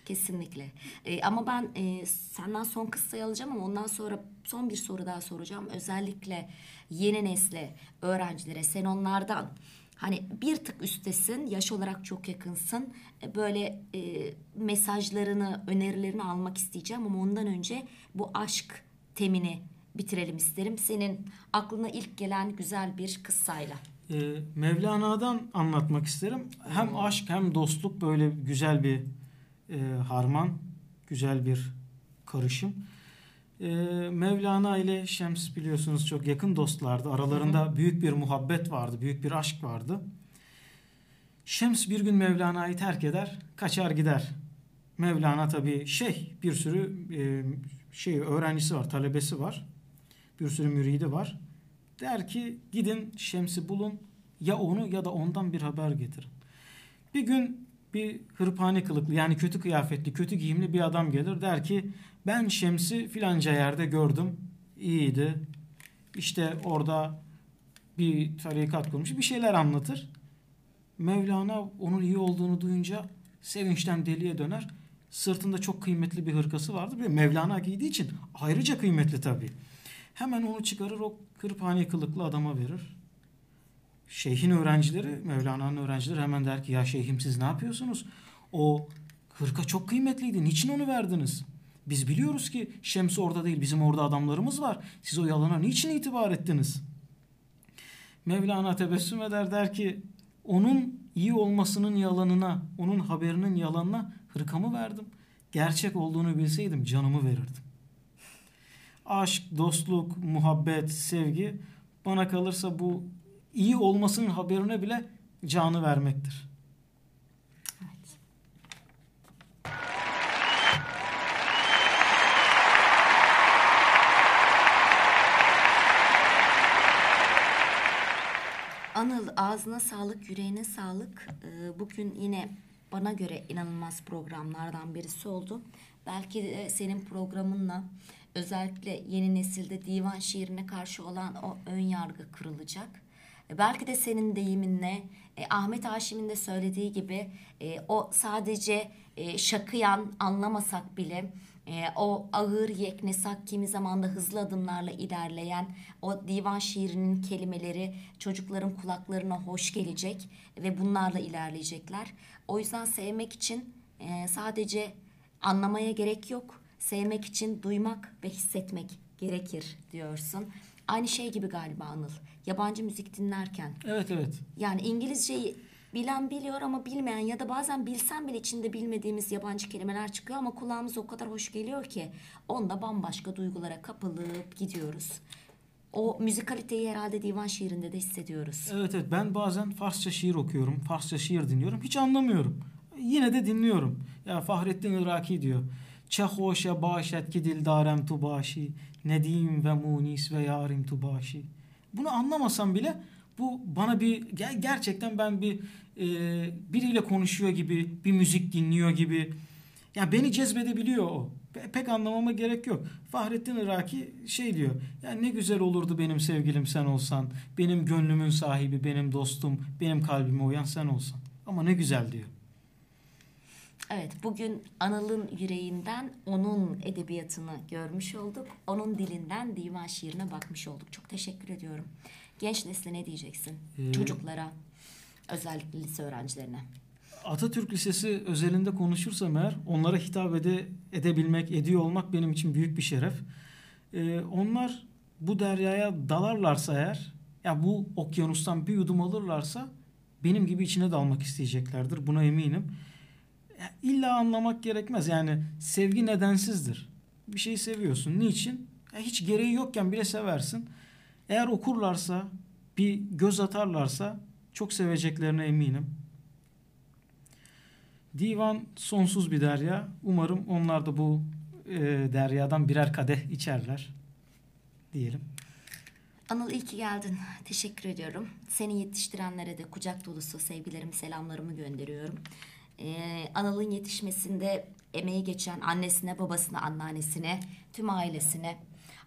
[SPEAKER 2] Kesinlikle. Ee, ama ben e, senden son kıssayı alacağım ama ondan sonra son bir soru daha soracağım. Özellikle yeni nesle, öğrencilere sen onlardan hani bir tık üstesin, yaş olarak çok yakınsın. E, Böyle e, mesajlarını, önerilerini almak isteyeceğim ama ondan önce bu aşk temini bitirelim isterim. Senin aklına ilk gelen güzel bir kıssayla.
[SPEAKER 4] Ee, Mevlana'dan anlatmak isterim. Hem aşk hem dostluk böyle güzel bir e, harman, güzel bir karışım. Ee, Mevlana ile Şems biliyorsunuz çok yakın dostlardı. Aralarında büyük bir muhabbet vardı, büyük bir aşk vardı. Şems bir gün Mevlana'yı terk eder, kaçar gider. Mevlana tabii şey, bir sürü e, şey öğrencisi var, talebesi var. Bir sürü müridi var. Der ki gidin Şems'i bulun ya onu ya da ondan bir haber getirin. Bir gün bir hırpani kılıklı yani kötü kıyafetli kötü giyimli bir adam gelir der ki ben Şems'i filanca yerde gördüm iyiydi işte orada bir tarikat kurmuş bir şeyler anlatır. Mevlana onun iyi olduğunu duyunca sevinçten deliye döner. Sırtında çok kıymetli bir hırkası vardır ve Mevlana giydiği için ayrıca kıymetli tabii. Hemen onu çıkarır o kırpani kılıklı adama verir. Şeyhin öğrencileri, Mevlana'nın öğrencileri hemen der ki ya şeyhim siz ne yapıyorsunuz? O hırka çok kıymetliydi. Niçin onu verdiniz? Biz biliyoruz ki Şems orada değil. Bizim orada adamlarımız var. Siz o yalana niçin itibar ettiniz? Mevlana tebessüm eder der ki onun iyi olmasının yalanına, onun haberinin yalanına hırkamı verdim. Gerçek olduğunu bilseydim canımı verirdim. Aşk, dostluk, muhabbet, sevgi bana kalırsa bu iyi olmasının haberine bile canı vermektir.
[SPEAKER 2] Anıl ağzına sağlık, yüreğine sağlık. Ee, Bugün yine bana göre inanılmaz programlardan birisi oldu. Belki de senin programınla özellikle yeni nesilde divan şiirine karşı olan o ön yargı kırılacak. E, Belki de senin deyiminle e, Ahmet Haşim'in de söylediği gibi e, o sadece e, şakıyan anlamasak bile e, o ağır yeknesak kimi zaman da hızlı adımlarla ilerleyen o divan şiirinin kelimeleri çocukların kulaklarına hoş gelecek ve bunlarla ilerleyecekler. O yüzden sevmek için e, sadece anlamaya gerek yok. Sevmek için duymak ve hissetmek gerekir diyorsun. Aynı şey gibi galiba Anıl. Yabancı müzik dinlerken
[SPEAKER 4] Evet evet.
[SPEAKER 2] yani İngilizceyi bilen biliyor ama bilmeyen ya da bazen bilsen bile içinde bilmediğimiz yabancı kelimeler çıkıyor ama kulağımız o kadar hoş geliyor ki onda bambaşka duygulara kapılıp gidiyoruz. O müzikaliteyi herhalde divan şiirinde de hissediyoruz.
[SPEAKER 4] Evet evet ben bazen Farsça şiir okuyorum. Farsça şiir dinliyorum. Hiç anlamıyorum. yine de dinliyorum. Ya Fahrettin Iraki diyor. Çe hoşe başet ki dildarem tu başi. Nedim ve munis ve yarim tu başi. Bunu anlamasam bile bu bana bir ger- gerçekten ben bir e, biriyle konuşuyor gibi, bir müzik dinliyor gibi. Ya beni cezbedebiliyor o. Pe- pek anlamama gerek yok. Fahrettin Iraki şey diyor. Ya ne güzel olurdu benim sevgilim sen olsan. Benim gönlümün sahibi, benim dostum, benim kalbime uyan sen olsan. Ama ne güzel diyor.
[SPEAKER 2] Evet, bugün Anıl'ın yüreğinden onun edebiyatını görmüş olduk. Onun dilinden divan şiirine bakmış olduk. Çok teşekkür ediyorum. Genç nesle ne diyeceksin?
[SPEAKER 4] Ee,
[SPEAKER 2] Çocuklara, özellikle lise öğrencilerine.
[SPEAKER 4] Atatürk Lisesi özelinde konuşursam eğer onlara hitap ede, edebilmek, ediyor olmak benim için büyük bir şeref. Ee, onlar bu deryaya dalarlarsa eğer, ya bu okyanustan bir yudum alırlarsa benim gibi içine dalmak isteyeceklerdir. Buna eminim. İlla anlamak gerekmez. Yani sevgi nedensizdir. Bir şeyi seviyorsun. Niçin? Ya hiç gereği yokken bile seversin. Eğer okurlarsa, bir göz atarlarsa çok seveceklerine eminim. Divan sonsuz bir derya. Umarım onlar da bu e, deryadan birer kadeh içerler diyelim.
[SPEAKER 2] Anıl iyi ki geldin. Teşekkür ediyorum. Seni yetiştirenlere de kucak dolusu sevgilerimi, selamlarımı gönderiyorum. Ee, Anıl'ın yetişmesinde emeği geçen annesine, babasına, anneannesine, tüm ailesine,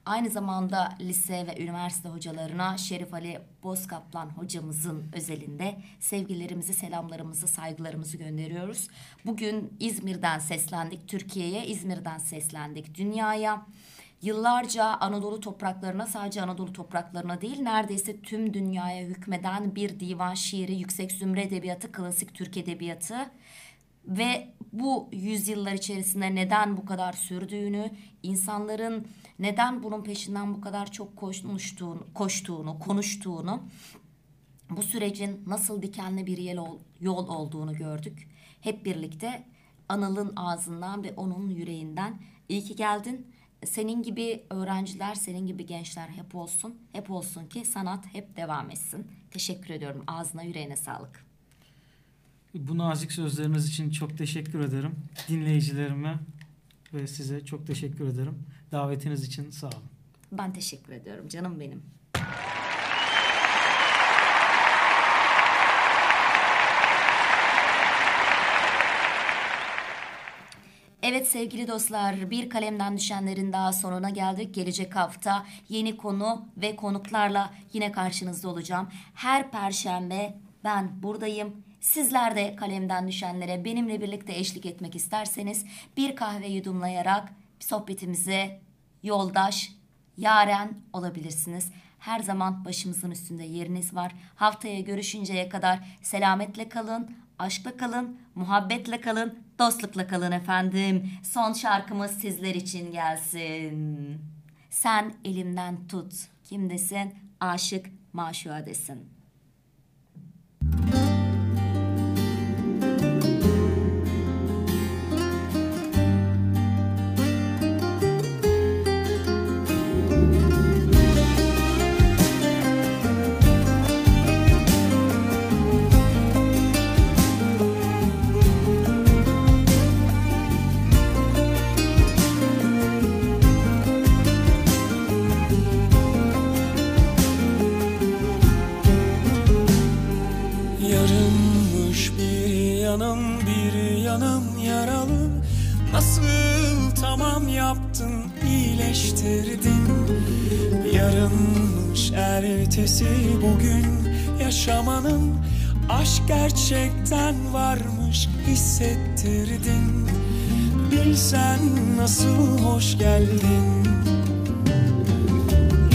[SPEAKER 2] aynı zamanda lise ve üniversite hocalarına Şerif Ali Bozkaplan hocamızın özelinde sevgilerimizi, selamlarımızı, saygılarımızı gönderiyoruz. Bugün İzmir'den seslendik Türkiye'ye, İzmir'den seslendik dünyaya. Yıllarca Anadolu topraklarına sadece Anadolu topraklarına değil neredeyse tüm dünyaya hükmeden bir divan şiiri, yüksek zümre edebiyatı, klasik Türk edebiyatı ve bu yüzyıllar içerisinde neden bu kadar sürdüğünü, insanların neden bunun peşinden bu kadar çok koşmuştuğunu, koştuğunu, konuştuğunu, bu sürecin nasıl dikenli bir yol olduğunu gördük. Hep birlikte Anıl'ın ağzından ve onun yüreğinden iyi ki geldin. Senin gibi öğrenciler, senin gibi gençler hep olsun. Hep olsun ki sanat hep devam etsin. Teşekkür ediyorum. Ağzına yüreğine sağlık.
[SPEAKER 4] Bu nazik sözleriniz için çok teşekkür ederim. Dinleyicilerime ve size çok teşekkür ederim. Davetiniz için sağ olun.
[SPEAKER 2] Ben teşekkür ediyorum canım benim. Evet sevgili dostlar bir kalemden düşenlerin daha sonuna geldik. Gelecek hafta yeni konu ve konuklarla yine karşınızda olacağım. Her perşembe ben buradayım. Sizler de kalemden düşenlere benimle birlikte eşlik etmek isterseniz bir kahve yudumlayarak sohbetimize yoldaş, yaren olabilirsiniz. Her zaman başımızın üstünde yeriniz var. Haftaya görüşünceye kadar selametle kalın, aşkla kalın, muhabbetle kalın, dostlukla kalın efendim. Son şarkımız sizler için gelsin. Sen elimden tut. Kimdesin? Aşık maşuğa desin.
[SPEAKER 3] Yaşamanın Aşk gerçekten varmış hissettirdin. Bilsen nasıl hoş geldin.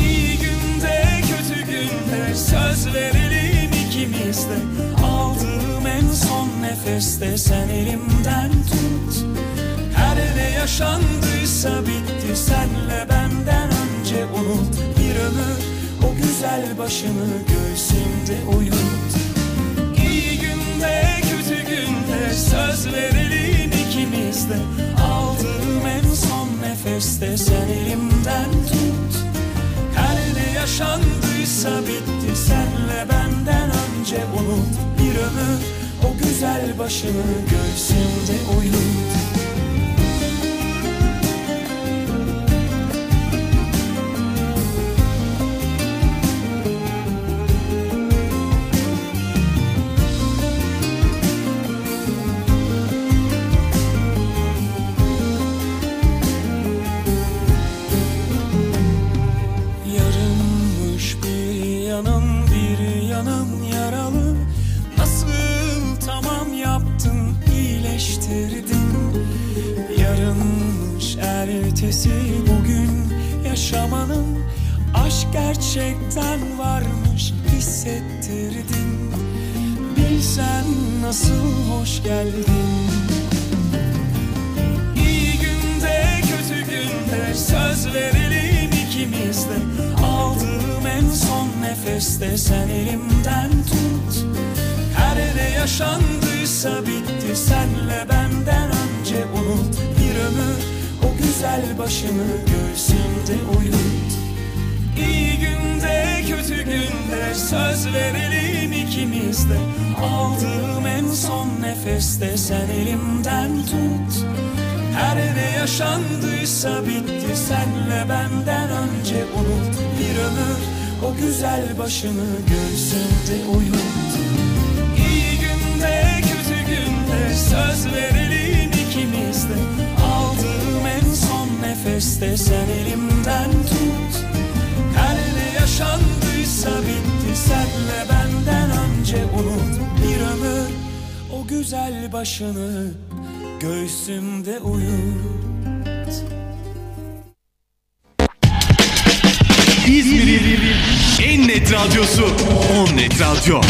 [SPEAKER 3] İyi günde kötü günde söz verelim ikimiz de. Aldığım en son nefeste sen elimden tut. Her ne yaşandıysa başını göğsümde uyut. İyi günde kötü günde söz verelim ikimiz de. Aldığım en son nefeste sen elimden tut. Her ne yaşandıysa bitti senle benden önce unut. Bir ömür o güzel başını göğsümde uyut hoş geldin. İyi günde kötü günde söz verelim ikimiz de. Aldığım en son nefeste sen elimden tut. Her ne yaşandıysa bitti senle benden önce unut. Bir ömür o güzel başını göğsümde uyut. İyi günde kötü günde söz verelim ikimiz de Aldığım en son nefeste sen elimden tut. Her ne yaşandıysa bitti senle benden önce unut. Bir ömür o güzel başını göğsümde uyut. İyi günde kötü günde söz verelim ikimiz de. Aldığım en son nefeste sen elimden tut. Her ne yaşandıysa bitti senle güzel başını göğsümde uyut
[SPEAKER 1] İzmir'in en net radyosu On Net Radyo.